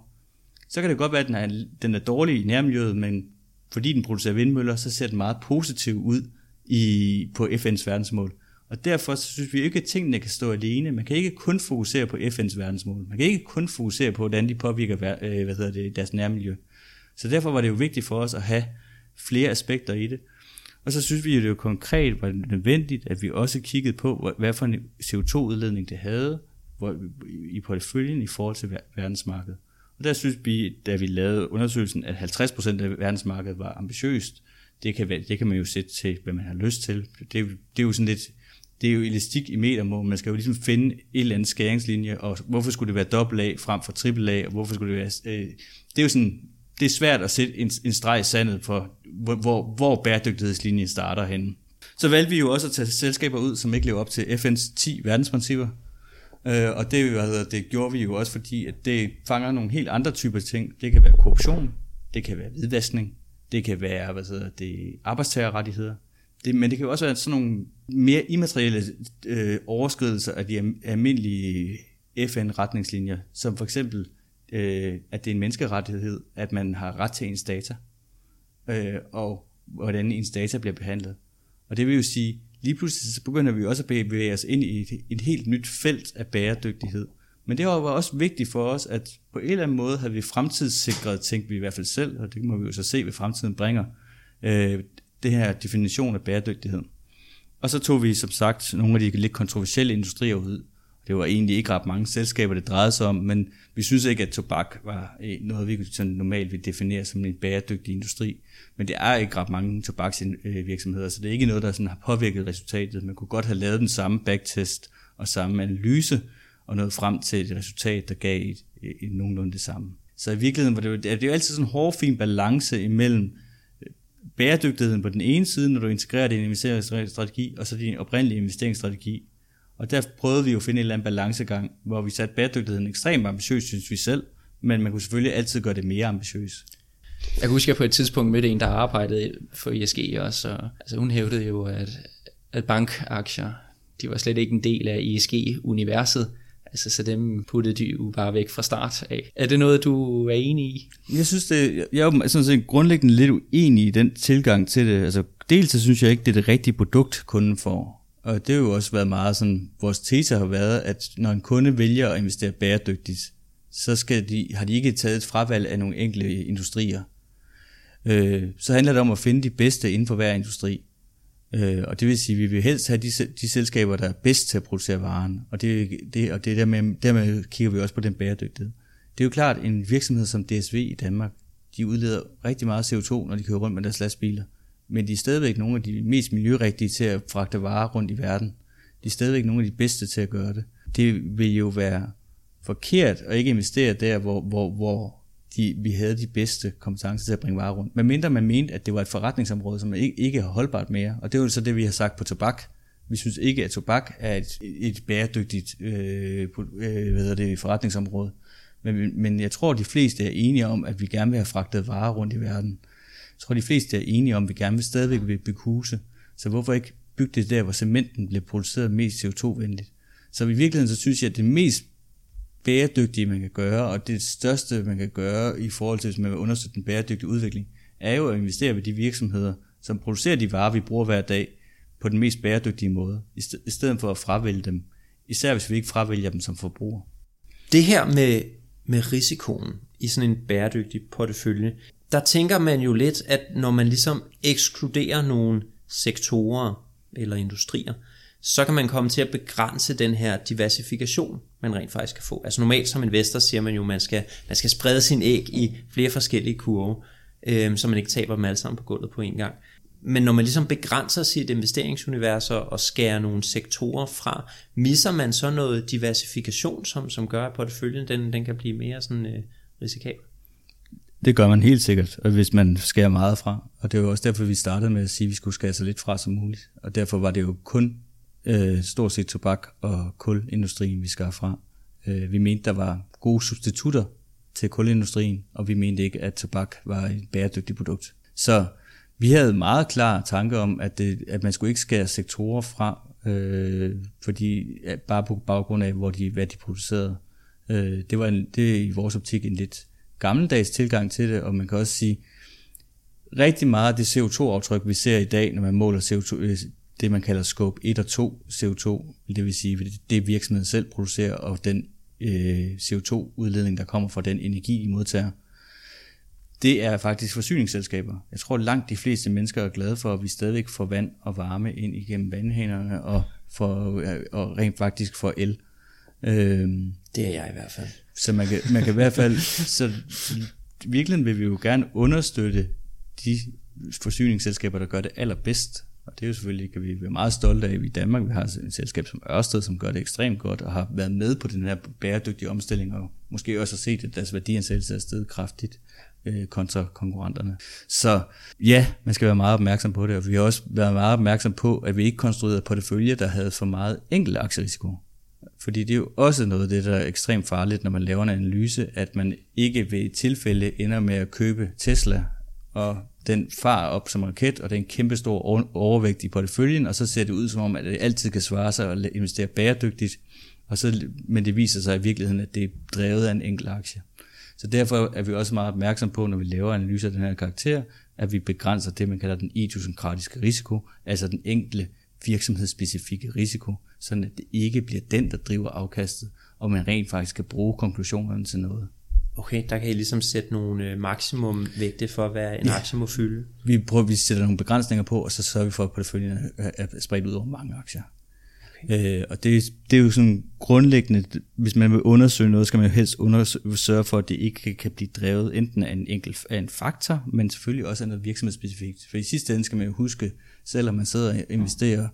Så kan det godt være, at den er, den er dårlig i nærmiljøet, men fordi den producerer vindmøller, så ser den meget positiv ud i, på FN's verdensmål. Og derfor så synes vi ikke, at tingene kan stå alene. Man kan ikke kun fokusere på FN's verdensmål. Man kan ikke kun fokusere på, hvordan de påvirker øh, hvad hedder det, deres nærmiljø. Så derfor var det jo vigtigt for os at have flere aspekter i det. Og så synes vi, jo, det jo konkret var nødvendigt, at vi også kiggede på, hvad for en CO2-udledning det havde i porteføljen i forhold til verdensmarkedet. Og der synes vi, da vi lavede undersøgelsen, at 50% af verdensmarkedet var ambitiøst. Det kan, det kan man jo sætte til, hvad man har lyst til. Det, det er jo sådan lidt, det er jo elastik i metermål. Man skal jo ligesom finde et eller andet skæringslinje, og hvorfor skulle det være dobbelt A frem for triple A, og hvorfor skulle det være... Øh, det er jo sådan, det er svært at sætte en, en streg i sandet for, hvor, hvor, hvor bæredygtighedslinjen starter henne. Så valgte vi jo også at tage selskaber ud, som ikke lever op til FN's 10 verdensprincipper. Øh, og det, hvad hedder, det gjorde vi jo også, fordi at det fanger nogle helt andre typer ting. Det kan være korruption, det kan være hvidvaskning, det kan være hvad hedder det, arbejdstagerrettigheder. Det, men det kan jo også være sådan nogle mere immaterielle øh, overskridelser af de almindelige FN-retningslinjer, som for eksempel, øh, at det er en menneskerettighed, at man har ret til ens data, øh, og hvordan ens data bliver behandlet. Og det vil jo sige, lige pludselig så begynder vi også at bevæge os ind i et, et helt nyt felt af bæredygtighed. Men det var også vigtigt for os, at på en eller anden måde havde vi fremtidssikret, tænkte vi i hvert fald selv, og det må vi jo så se, hvad fremtiden bringer, øh, det her definition af bæredygtighed. Og så tog vi som sagt nogle af de lidt kontroversielle industrier ud. Det var egentlig ikke ret mange selskaber, det drejede sig om, men vi synes ikke, at tobak var eh, noget, vi sådan normalt vil definere som en bæredygtig industri. Men det er ikke ret mange tobaksvirksomheder, så det er ikke noget, der sådan har påvirket resultatet. Man kunne godt have lavet den samme backtest og samme analyse, og nået frem til et resultat, der gav et, et, et nogenlunde det samme. Så i virkeligheden var det jo, det er jo altid sådan en hårfin balance imellem bæredygtigheden på den ene side, når du integrerer din investeringsstrategi, og så din oprindelige investeringsstrategi. Og der prøvede vi jo at finde en eller anden balancegang, hvor vi satte bæredygtigheden ekstremt ambitiøst, synes vi selv, men man kunne selvfølgelig altid gøre det mere ambitiøst. Jeg kan huske, at jeg på et tidspunkt mødte en, der arbejdede for ISG også, og altså, hun hævdede jo, at, at bankaktier, de var slet ikke en del af ISG-universet, Altså, så dem puttede de jo bare væk fra start af. Er det noget, du er enig i? Jeg synes, det, jeg er sådan set grundlæggende lidt uenig i den tilgang til det. Altså, dels så synes jeg ikke, det er det rigtige produkt, kunden får. Og det har jo også været meget sådan, vores tese har været, at når en kunde vælger at investere bæredygtigt, så skal de, har de ikke taget et fravalg af nogle enkelte industrier. Øh, så handler det om at finde de bedste inden for hver industri. Øh, og det vil sige, at vi vil helst have de, de selskaber, der er bedst til at producere varen. Og det, det, og det dermed, dermed kigger vi også på den bæredygtighed. Det er jo klart, en virksomhed som DSV i Danmark, de udleder rigtig meget CO2, når de kører rundt med deres lastbiler. Men de er stadigvæk nogle af de mest miljørigtige til at fragte varer rundt i verden. De er stadigvæk nogle af de bedste til at gøre det. Det vil jo være forkert at ikke investere der, hvor, hvor, hvor de, vi havde de bedste kompetencer til at bringe varer rundt. Men mindre man mente, at det var et forretningsområde, som ikke, ikke er holdbart mere. Og det er jo så det, vi har sagt på tobak. Vi synes ikke, at tobak er et, et bæredygtigt øh, øh, hvad det, forretningsområde. Men, men jeg tror, de fleste er enige om, at vi gerne vil have fragtet varer rundt i verden. Jeg tror, de fleste er enige om, at vi gerne vil stadigvæk vil bygge huse. Så hvorfor ikke bygge det der, hvor cementen bliver produceret mest CO2-venligt? Så i virkeligheden så synes jeg, at det mest bæredygtige, man kan gøre, og det største, man kan gøre i forhold til, hvis man vil understøtte den bæredygtige udvikling, er jo at investere ved de virksomheder, som producerer de varer, vi bruger hver dag, på den mest bæredygtige måde, i stedet for at fravælge dem, især hvis vi ikke fravælger dem som forbrugere. Det her med, med risikoen i sådan en bæredygtig portefølje, der tænker man jo lidt, at når man ligesom ekskluderer nogle sektorer eller industrier, så kan man komme til at begrænse den her diversifikation, man rent faktisk kan få. Altså normalt som investor siger man jo, at man skal, man skal sprede sin æg i flere forskellige kurve, øh, så man ikke taber dem alle sammen på gulvet på en gang. Men når man ligesom begrænser sit investeringsunivers og skærer nogle sektorer fra, misser man så noget diversifikation, som, som gør, at porteføljen den, den kan blive mere sådan, øh, risikabel? Det gør man helt sikkert, hvis man skærer meget fra. Og det var også derfor, vi startede med at sige, at vi skulle skære så lidt fra som muligt. Og derfor var det jo kun øh, stort set tobak og kulindustrien, vi skar fra. Øh, vi mente, der var gode substitutter til kulindustrien, og vi mente ikke, at tobak var et bæredygtigt produkt. Så vi havde meget klar tanke om, at, det, at man skulle ikke skære sektorer fra, øh, fordi bare på baggrund af, hvor de, hvad de producerede. Øh, det var en, det er i vores optik en lidt gammeldags tilgang til det, og man kan også sige, rigtig meget af det CO2-aftryk, vi ser i dag, når man måler CO2, det man kalder scope 1 og 2 CO2, det vil sige det virksomheden selv producerer, og den øh, CO2-udledning, der kommer fra den energi, de modtager, det er faktisk forsyningsselskaber. Jeg tror langt de fleste mennesker er glade for, at vi stadigvæk får vand og varme ind igennem vandhænderne, og, for, og rent faktisk får el. Øhm, det er jeg i hvert fald. Så man kan, man kan i hvert fald, så, så virkelig vil vi jo gerne understøtte de forsyningsselskaber, der gør det allerbedst. Og det er jo selvfølgelig, kan vi være meget stolte af i Danmark. Vi har et selskab som Ørsted, som gør det ekstremt godt, og har været med på den her bæredygtige omstilling, og måske også har set, at deres værdiansættelse er steget kraftigt øh, kontra konkurrenterne. Så ja, man skal være meget opmærksom på det, og vi har også været meget opmærksom på, at vi ikke konstruerede portefølje, der havde for meget enkelt aktierisiko. Fordi det er jo også noget af det, der er ekstremt farligt, når man laver en analyse, at man ikke ved et tilfælde ender med at købe Tesla, og den far op som raket, og det er en kæmpe stor overvægt i porteføljen, og så ser det ud som om, at det altid kan svare sig at investere bæredygtigt, og så, men det viser sig i virkeligheden, at det er drevet af en enkelt aktie. Så derfor er vi også meget opmærksom på, når vi laver analyser af den her karakter, at vi begrænser det, man kalder den idiosynkratiske risiko, altså den enkelte virksomhedsspecifikke risiko, sådan at det ikke bliver den, der driver afkastet, og man rent faktisk kan bruge konklusionerne til noget. Okay, der kan I ligesom sætte nogle øh, maksimum vægte for, hvad en ja. aktie må fylde. Vi prøver, vi sætter nogle begrænsninger på, og så sørger vi for, at porteføljen er spredt ud over mange aktier. Øh, og det, det er jo sådan grundlæggende, hvis man vil undersøge noget, skal man jo helst undersøge, sørge for, at det ikke kan blive drevet enten af en enkelt af en faktor, men selvfølgelig også af noget virksomhedsspecifikt. For i sidste ende skal man jo huske, selvom man sidder og investerer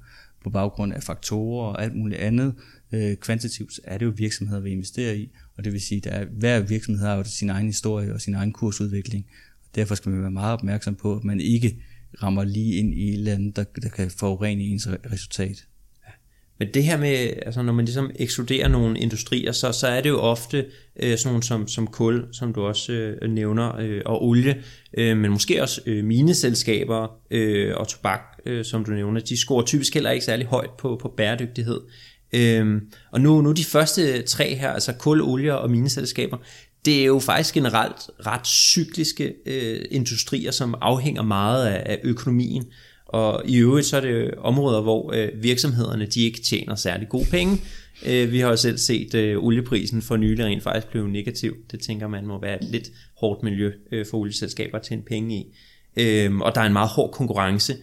på baggrund af faktorer og alt muligt andet, øh, kvantitativt, er det jo virksomheder, vi investerer i, og det vil sige, at hver virksomhed har jo sin egen historie og sin egen kursudvikling, og derfor skal man være meget opmærksom på, at man ikke rammer lige ind i et eller andet, der, der kan forurene ens resultat. Men det her med, altså når man ligesom ekskluderer nogle industrier, så, så er det jo ofte øh, sådan nogle som, som kul, som du også øh, nævner, øh, og olie, øh, men måske også øh, mineselskaber øh, og tobak, øh, som du nævner, de scorer typisk heller ikke særlig højt på, på bæredygtighed. Øh, og nu, nu de første tre her, altså kul, olie og mineselskaber, det er jo faktisk generelt ret cykliske øh, industrier, som afhænger meget af, af økonomien. Og i øvrigt så er det områder, hvor øh, virksomhederne de ikke tjener særlig gode penge. Øh, vi har jo selv set øh, olieprisen for nylig rent faktisk blive negativ. Det tænker man må være et lidt hårdt miljø øh, for olieselskaber at tjene penge i. Øh, og der er en meget hård konkurrence.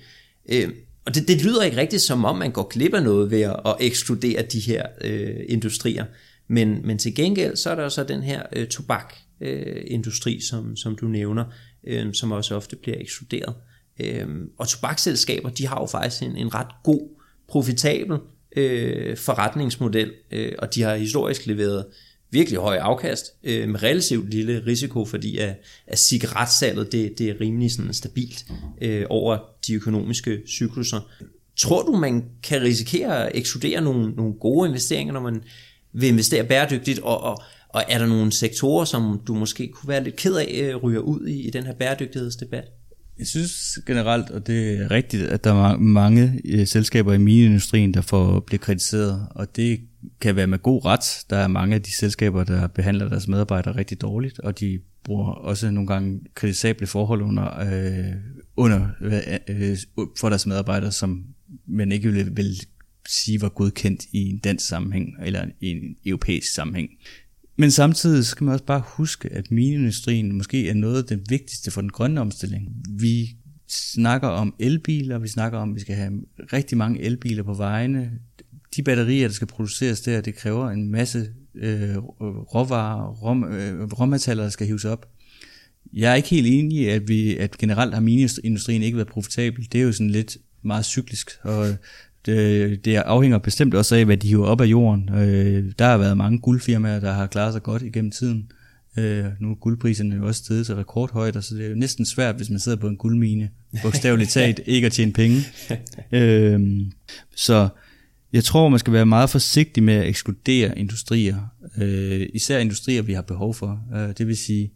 Øh, og det, det lyder ikke rigtigt som om man går glip af noget ved at, at ekskludere de her øh, industrier. Men, men til gengæld så er der så den her øh, tobakindustri, øh, som, som du nævner, øh, som også ofte bliver ekskluderet. Øh, og tobaksselskaber, de har jo faktisk en, en ret god, profitabel øh, forretningsmodel, øh, og de har historisk leveret virkelig høj afkast øh, med relativt lille risiko, fordi at, at cigaretsalget det, det er rimelig sådan stabilt øh, over de økonomiske cykluser. Tror du, man kan risikere at ekskludere nogle, nogle gode investeringer, når man vil investere bæredygtigt, og, og, Og er der nogle sektorer, som du måske kunne være lidt ked af, øh, ryger ud i, i den her bæredygtighedsdebat? Jeg synes generelt, og det er rigtigt, at der er mange øh, selskaber i mineindustrien, der får bliver kritiseret, og det kan være med god ret. Der er mange af de selskaber, der behandler deres medarbejdere rigtig dårligt, og de bruger også nogle gange kritisable forhold under, øh, under øh, for deres medarbejdere, som man ikke vil, vil sige var godkendt i en dansk sammenhæng, eller i en europæisk sammenhæng. Men samtidig skal man også bare huske, at minindustrien måske er noget af det vigtigste for den grønne omstilling. Vi snakker om elbiler, vi snakker om, at vi skal have rigtig mange elbiler på vejene. De batterier, der skal produceres der, det kræver en masse øh, råvarer, rom, øh, råmetaller, der skal hives op. Jeg er ikke helt enig i, at, vi, at generelt har minindustrien ikke været profitabel. Det er jo sådan lidt meget cyklisk, og det, det afhænger bestemt også af, hvad de hiver op af jorden. Øh, der har været mange guldfirmaer, der har klaret sig godt igennem tiden. Øh, nu er guldpriserne jo også steget til rekordhøjder, så det er jo næsten svært, hvis man sidder på en guldmine, bogstaveligt [laughs] talt, ikke at tjene penge. øh, så jeg tror, man skal være meget forsigtig med at ekskludere industrier. Øh, især industrier, vi har behov for. Øh, det vil sige,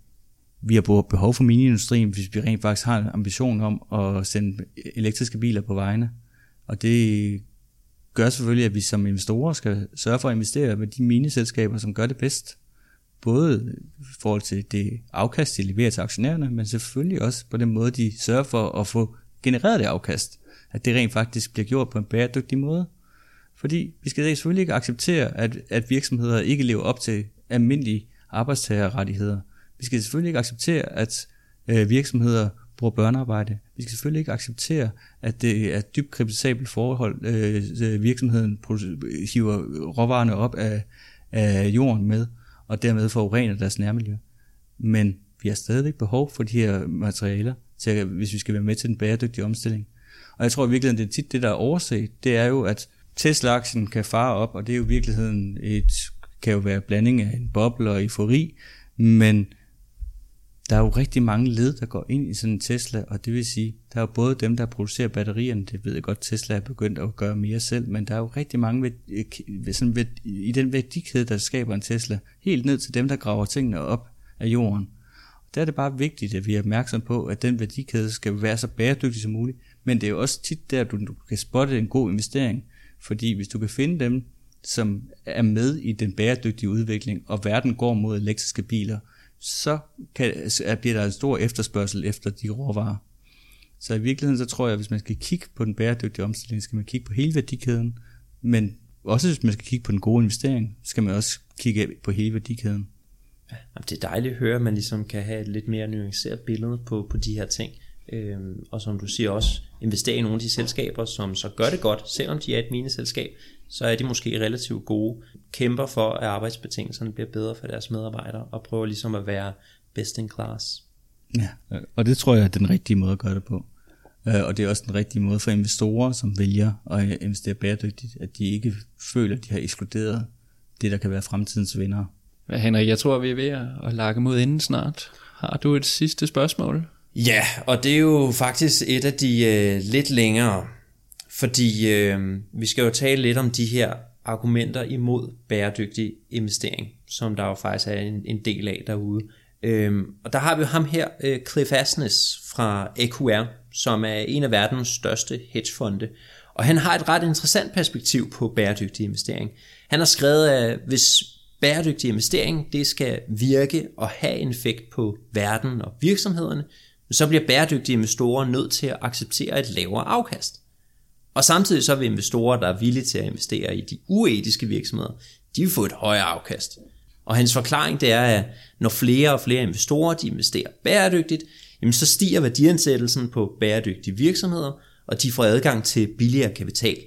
vi har behov for miniindustrien, hvis vi rent faktisk har en ambition om at sende elektriske biler på vejene. Og det gør selvfølgelig, at vi som investorer skal sørge for at investere med de mineselskaber, som gør det bedst. Både i forhold til det afkast, de leverer til aktionærerne, men selvfølgelig også på den måde, de sørger for at få genereret det afkast. At det rent faktisk bliver gjort på en bæredygtig måde. Fordi vi skal selvfølgelig ikke acceptere, at, at virksomheder ikke lever op til almindelige arbejdstagerrettigheder. Vi skal selvfølgelig ikke acceptere, at øh, virksomheder bruger børnearbejde. Vi skal selvfølgelig ikke acceptere, at det er dybt kritisabelt forhold, øh, øh virksomheden hiver råvarerne op af, af jorden med, og dermed forurener deres nærmiljø. Men vi har stadigvæk behov for de her materialer, til hvis vi skal være med til den bæredygtige omstilling. Og jeg tror i virkeligheden, det er tit det, der er overset, det er jo, at Tesla-aktien kan fare op, og det er jo i virkeligheden et, kan jo være blanding af en boble og eufori, men der er jo rigtig mange led, der går ind i sådan en Tesla, og det vil sige, der er jo både dem, der producerer batterierne, det ved jeg godt, Tesla er begyndt at gøre mere selv, men der er jo rigtig mange ved, øh, sådan ved, i den værdikæde, der skaber en Tesla, helt ned til dem, der graver tingene op af jorden. Der er det bare vigtigt, at vi er opmærksom på, at den værdikæde skal være så bæredygtig som muligt, men det er jo også tit der, du, du kan spotte en god investering, fordi hvis du kan finde dem, som er med i den bæredygtige udvikling, og verden går mod elektriske biler, så kan, bliver der en stor efterspørgsel efter de råvarer. Så i virkeligheden så tror jeg, at hvis man skal kigge på den bæredygtige omstilling, skal man kigge på hele værdikæden, men også hvis man skal kigge på den gode investering, skal man også kigge på hele værdikæden. Ja, det er dejligt at høre, at man ligesom kan have et lidt mere nuanceret billede på, på de her ting. Øhm, og som du siger også, investere i nogle af de selskaber, som så gør det godt, selvom de er et mineselskab, så er de måske relativt gode, kæmper for, at arbejdsbetingelserne bliver bedre for deres medarbejdere, og prøver ligesom at være best in class. Ja, og det tror jeg er den rigtige måde at gøre det på. Øh, og det er også den rigtige måde for investorer, som vælger at investere bæredygtigt, at de ikke føler, at de har ekskluderet det, der kan være fremtidens vinder. Henrik, jeg tror, vi er ved at lage mod inden snart. Har du et sidste spørgsmål? Ja, og det er jo faktisk et af de øh, lidt længere, fordi øh, vi skal jo tale lidt om de her argumenter imod bæredygtig investering, som der jo faktisk er en, en del af derude. Øh, og der har vi jo ham her, øh, Cliff Asnes fra EQR, som er en af verdens største hedgefonde. Og han har et ret interessant perspektiv på bæredygtig investering. Han har skrevet, at hvis bæredygtig investering det skal virke og have en effekt på verden og virksomhederne, så bliver bæredygtige investorer nødt til at acceptere et lavere afkast. Og samtidig så vil investorer, der er villige til at investere i de uetiske virksomheder, de vil få et højere afkast. Og hans forklaring det er, at når flere og flere investorer de investerer bæredygtigt, jamen så stiger værdiansættelsen på bæredygtige virksomheder, og de får adgang til billigere kapital.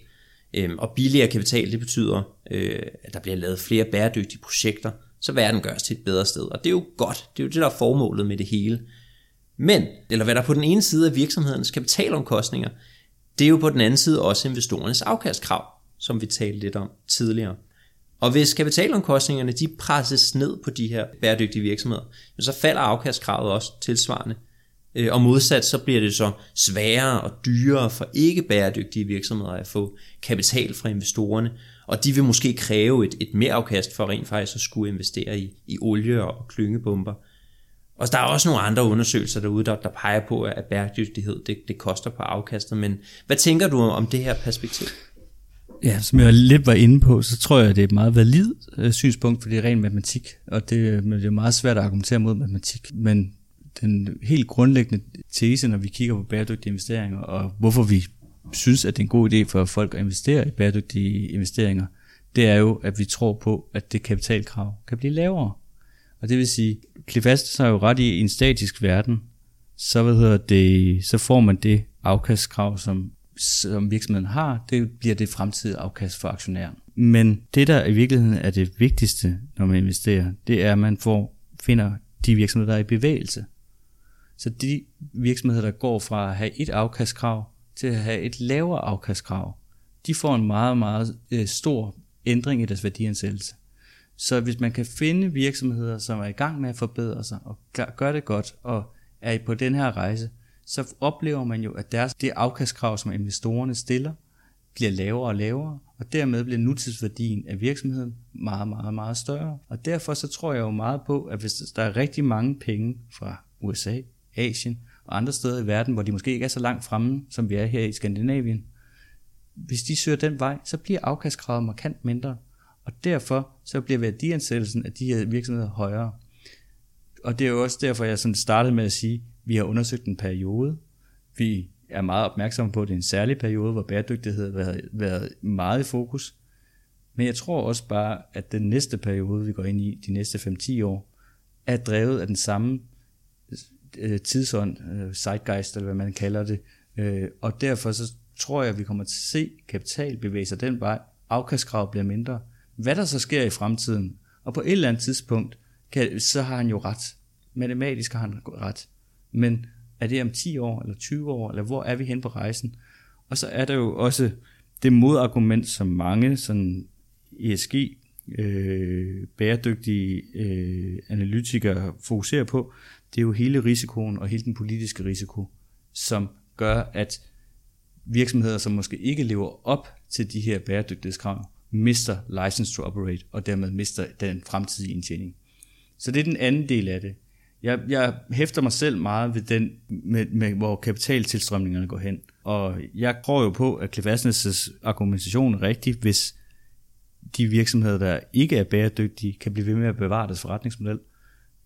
Øhm, og billigere kapital, det betyder, øh, at der bliver lavet flere bæredygtige projekter, så verden gøres til et bedre sted. Og det er jo godt, det er jo det, der er formålet med det hele. Men, eller hvad der på den ene side af virksomhedens kapitalomkostninger, det er jo på den anden side også investorernes afkastkrav, som vi talte lidt om tidligere. Og hvis kapitalomkostningerne de presses ned på de her bæredygtige virksomheder, så falder afkastkravet også tilsvarende. Øh, og modsat så bliver det så sværere og dyrere for ikke bæredygtige virksomheder at få kapital fra investorerne, og de vil måske kræve et, et mere afkast for rent faktisk at skulle investere i, i olie og klyngebomber. Og der er også nogle andre undersøgelser derude, der, der peger på, at bæredygtighed det, det koster på afkastet. Men hvad tænker du om det her perspektiv? Ja, som jeg lidt var inde på, så tror jeg, det er et meget valid øh, synspunkt, for det er ren matematik, og det, øh, men det er meget svært at argumentere mod matematik. Men den helt grundlæggende tese, når vi kigger på bæredygtige investeringer, og hvorfor vi synes, at det er en god idé for folk at investere i bæredygtige investeringer, det er jo, at vi tror på, at det kapitalkrav kan blive lavere. Og det vil sige, Cliff Aston har jo ret i, en statisk verden, så, hvad hedder det, så får man det afkastkrav, som, som virksomheden har, det bliver det fremtidige afkast for aktionæren. Men det, der i virkeligheden er det vigtigste, når man investerer, det er, at man får, finder de virksomheder, der er i bevægelse. Så de virksomheder, der går fra at have et afkastkrav til at have et lavere afkastkrav, de får en meget, meget øh, stor ændring i deres værdiansættelse. Så hvis man kan finde virksomheder, som er i gang med at forbedre sig og gør det godt og er på den her rejse, så oplever man jo, at deres, det afkastkrav, som investorerne stiller, bliver lavere og lavere, og dermed bliver nutidsværdien af virksomheden meget, meget, meget større. Og derfor så tror jeg jo meget på, at hvis der er rigtig mange penge fra USA, Asien og andre steder i verden, hvor de måske ikke er så langt fremme, som vi er her i Skandinavien, hvis de søger den vej, så bliver afkastkravet markant mindre, og derfor så bliver værdiansættelsen af de her virksomheder højere. Og det er jo også derfor, jeg sådan startede med at sige, at vi har undersøgt en periode. Vi er meget opmærksomme på, at det er en særlig periode, hvor bæredygtighed har været, været meget i fokus. Men jeg tror også bare, at den næste periode, vi går ind i, de næste 5-10 år, er drevet af den samme øh, tidsånd, øh, zeitgeist, eller hvad man kalder det. Øh, og derfor så tror jeg, at vi kommer til at se kapital bevæge sig den vej. Afkastkrav bliver mindre. Hvad der så sker i fremtiden, og på et eller andet tidspunkt, kan, så har han jo ret. Matematisk har han ret. Men er det om 10 år, eller 20 år, eller hvor er vi hen på rejsen? Og så er der jo også det modargument, som mange sådan ESG, øh, bæredygtige øh, analytikere fokuserer på, det er jo hele risikoen og hele den politiske risiko, som gør, at virksomheder, som måske ikke lever op til de her bæredygtighedskrav, mister license to operate, og dermed mister den fremtidige indtjening. Så det er den anden del af det. Jeg, jeg hæfter mig selv meget ved den, med, med, hvor kapitaltilstrømningerne går hen. Og jeg tror jo på, at Cliff argumentation er rigtig, hvis de virksomheder, der ikke er bæredygtige, kan blive ved med at bevare deres forretningsmodel.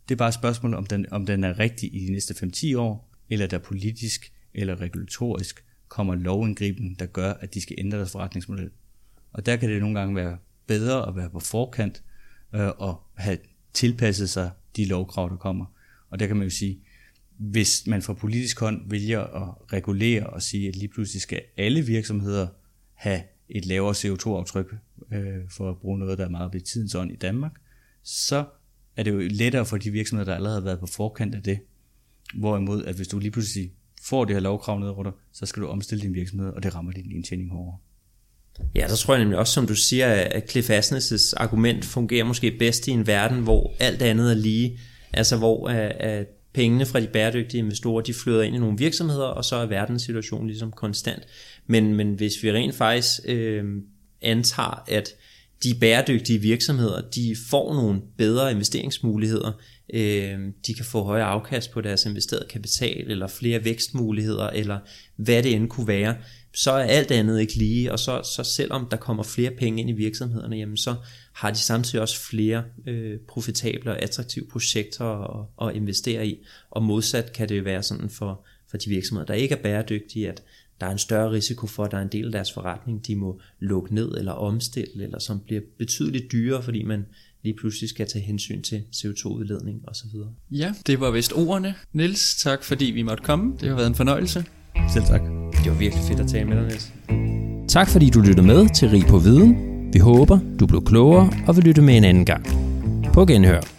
Det er bare et spørgsmål, om den, om den er rigtig i de næste 5-10 år, eller der politisk eller regulatorisk kommer lovindgriben, der gør, at de skal ændre deres forretningsmodel. Og der kan det nogle gange være bedre at være på forkant øh, og have tilpasset sig de lovkrav, der kommer. Og der kan man jo sige, hvis man fra politisk hånd vælger at regulere og sige, at lige pludselig skal alle virksomheder have et lavere CO2-aftryk, øh, for at bruge noget, der er meget ved tidens ånd i Danmark, så er det jo lettere for de virksomheder, der allerede har været på forkant af det. Hvorimod, at hvis du lige pludselig får det her lovkrav ned over dig, så skal du omstille din virksomhed, og det rammer din indtjening hårdere. Ja, så tror jeg nemlig også, som du siger, at Cliff Asnes' argument fungerer måske bedst i en verden, hvor alt andet er lige. Altså hvor øh, at pengene fra de bæredygtige investorer, de flyder ind i nogle virksomheder, og så er verdenssituationen ligesom konstant. Men, men hvis vi rent faktisk øh, antager, at de bæredygtige virksomheder, de får nogle bedre investeringsmuligheder, øh, de kan få højere afkast på deres investerede kapital, eller flere vækstmuligheder, eller hvad det end kunne være, så er alt andet ikke lige, og så, så selvom der kommer flere penge ind i virksomhederne, jamen så har de samtidig også flere øh, profitable og attraktive projekter at, at investere i, og modsat kan det jo være sådan for, for de virksomheder, der ikke er bæredygtige, at der er en større risiko for, at der er en del af deres forretning, de må lukke ned eller omstille, eller som bliver betydeligt dyrere, fordi man lige pludselig skal tage hensyn til CO2-udledning osv. Ja, det var vist ordene. Nils, tak fordi vi måtte komme. Det har været en fornøjelse. Selv tak. Det var virkelig fedt at tale med dig, Niels. Tak fordi du lyttede med til Rig på Viden. Vi håber, du blev klogere og vil lytte med en anden gang. På genhør.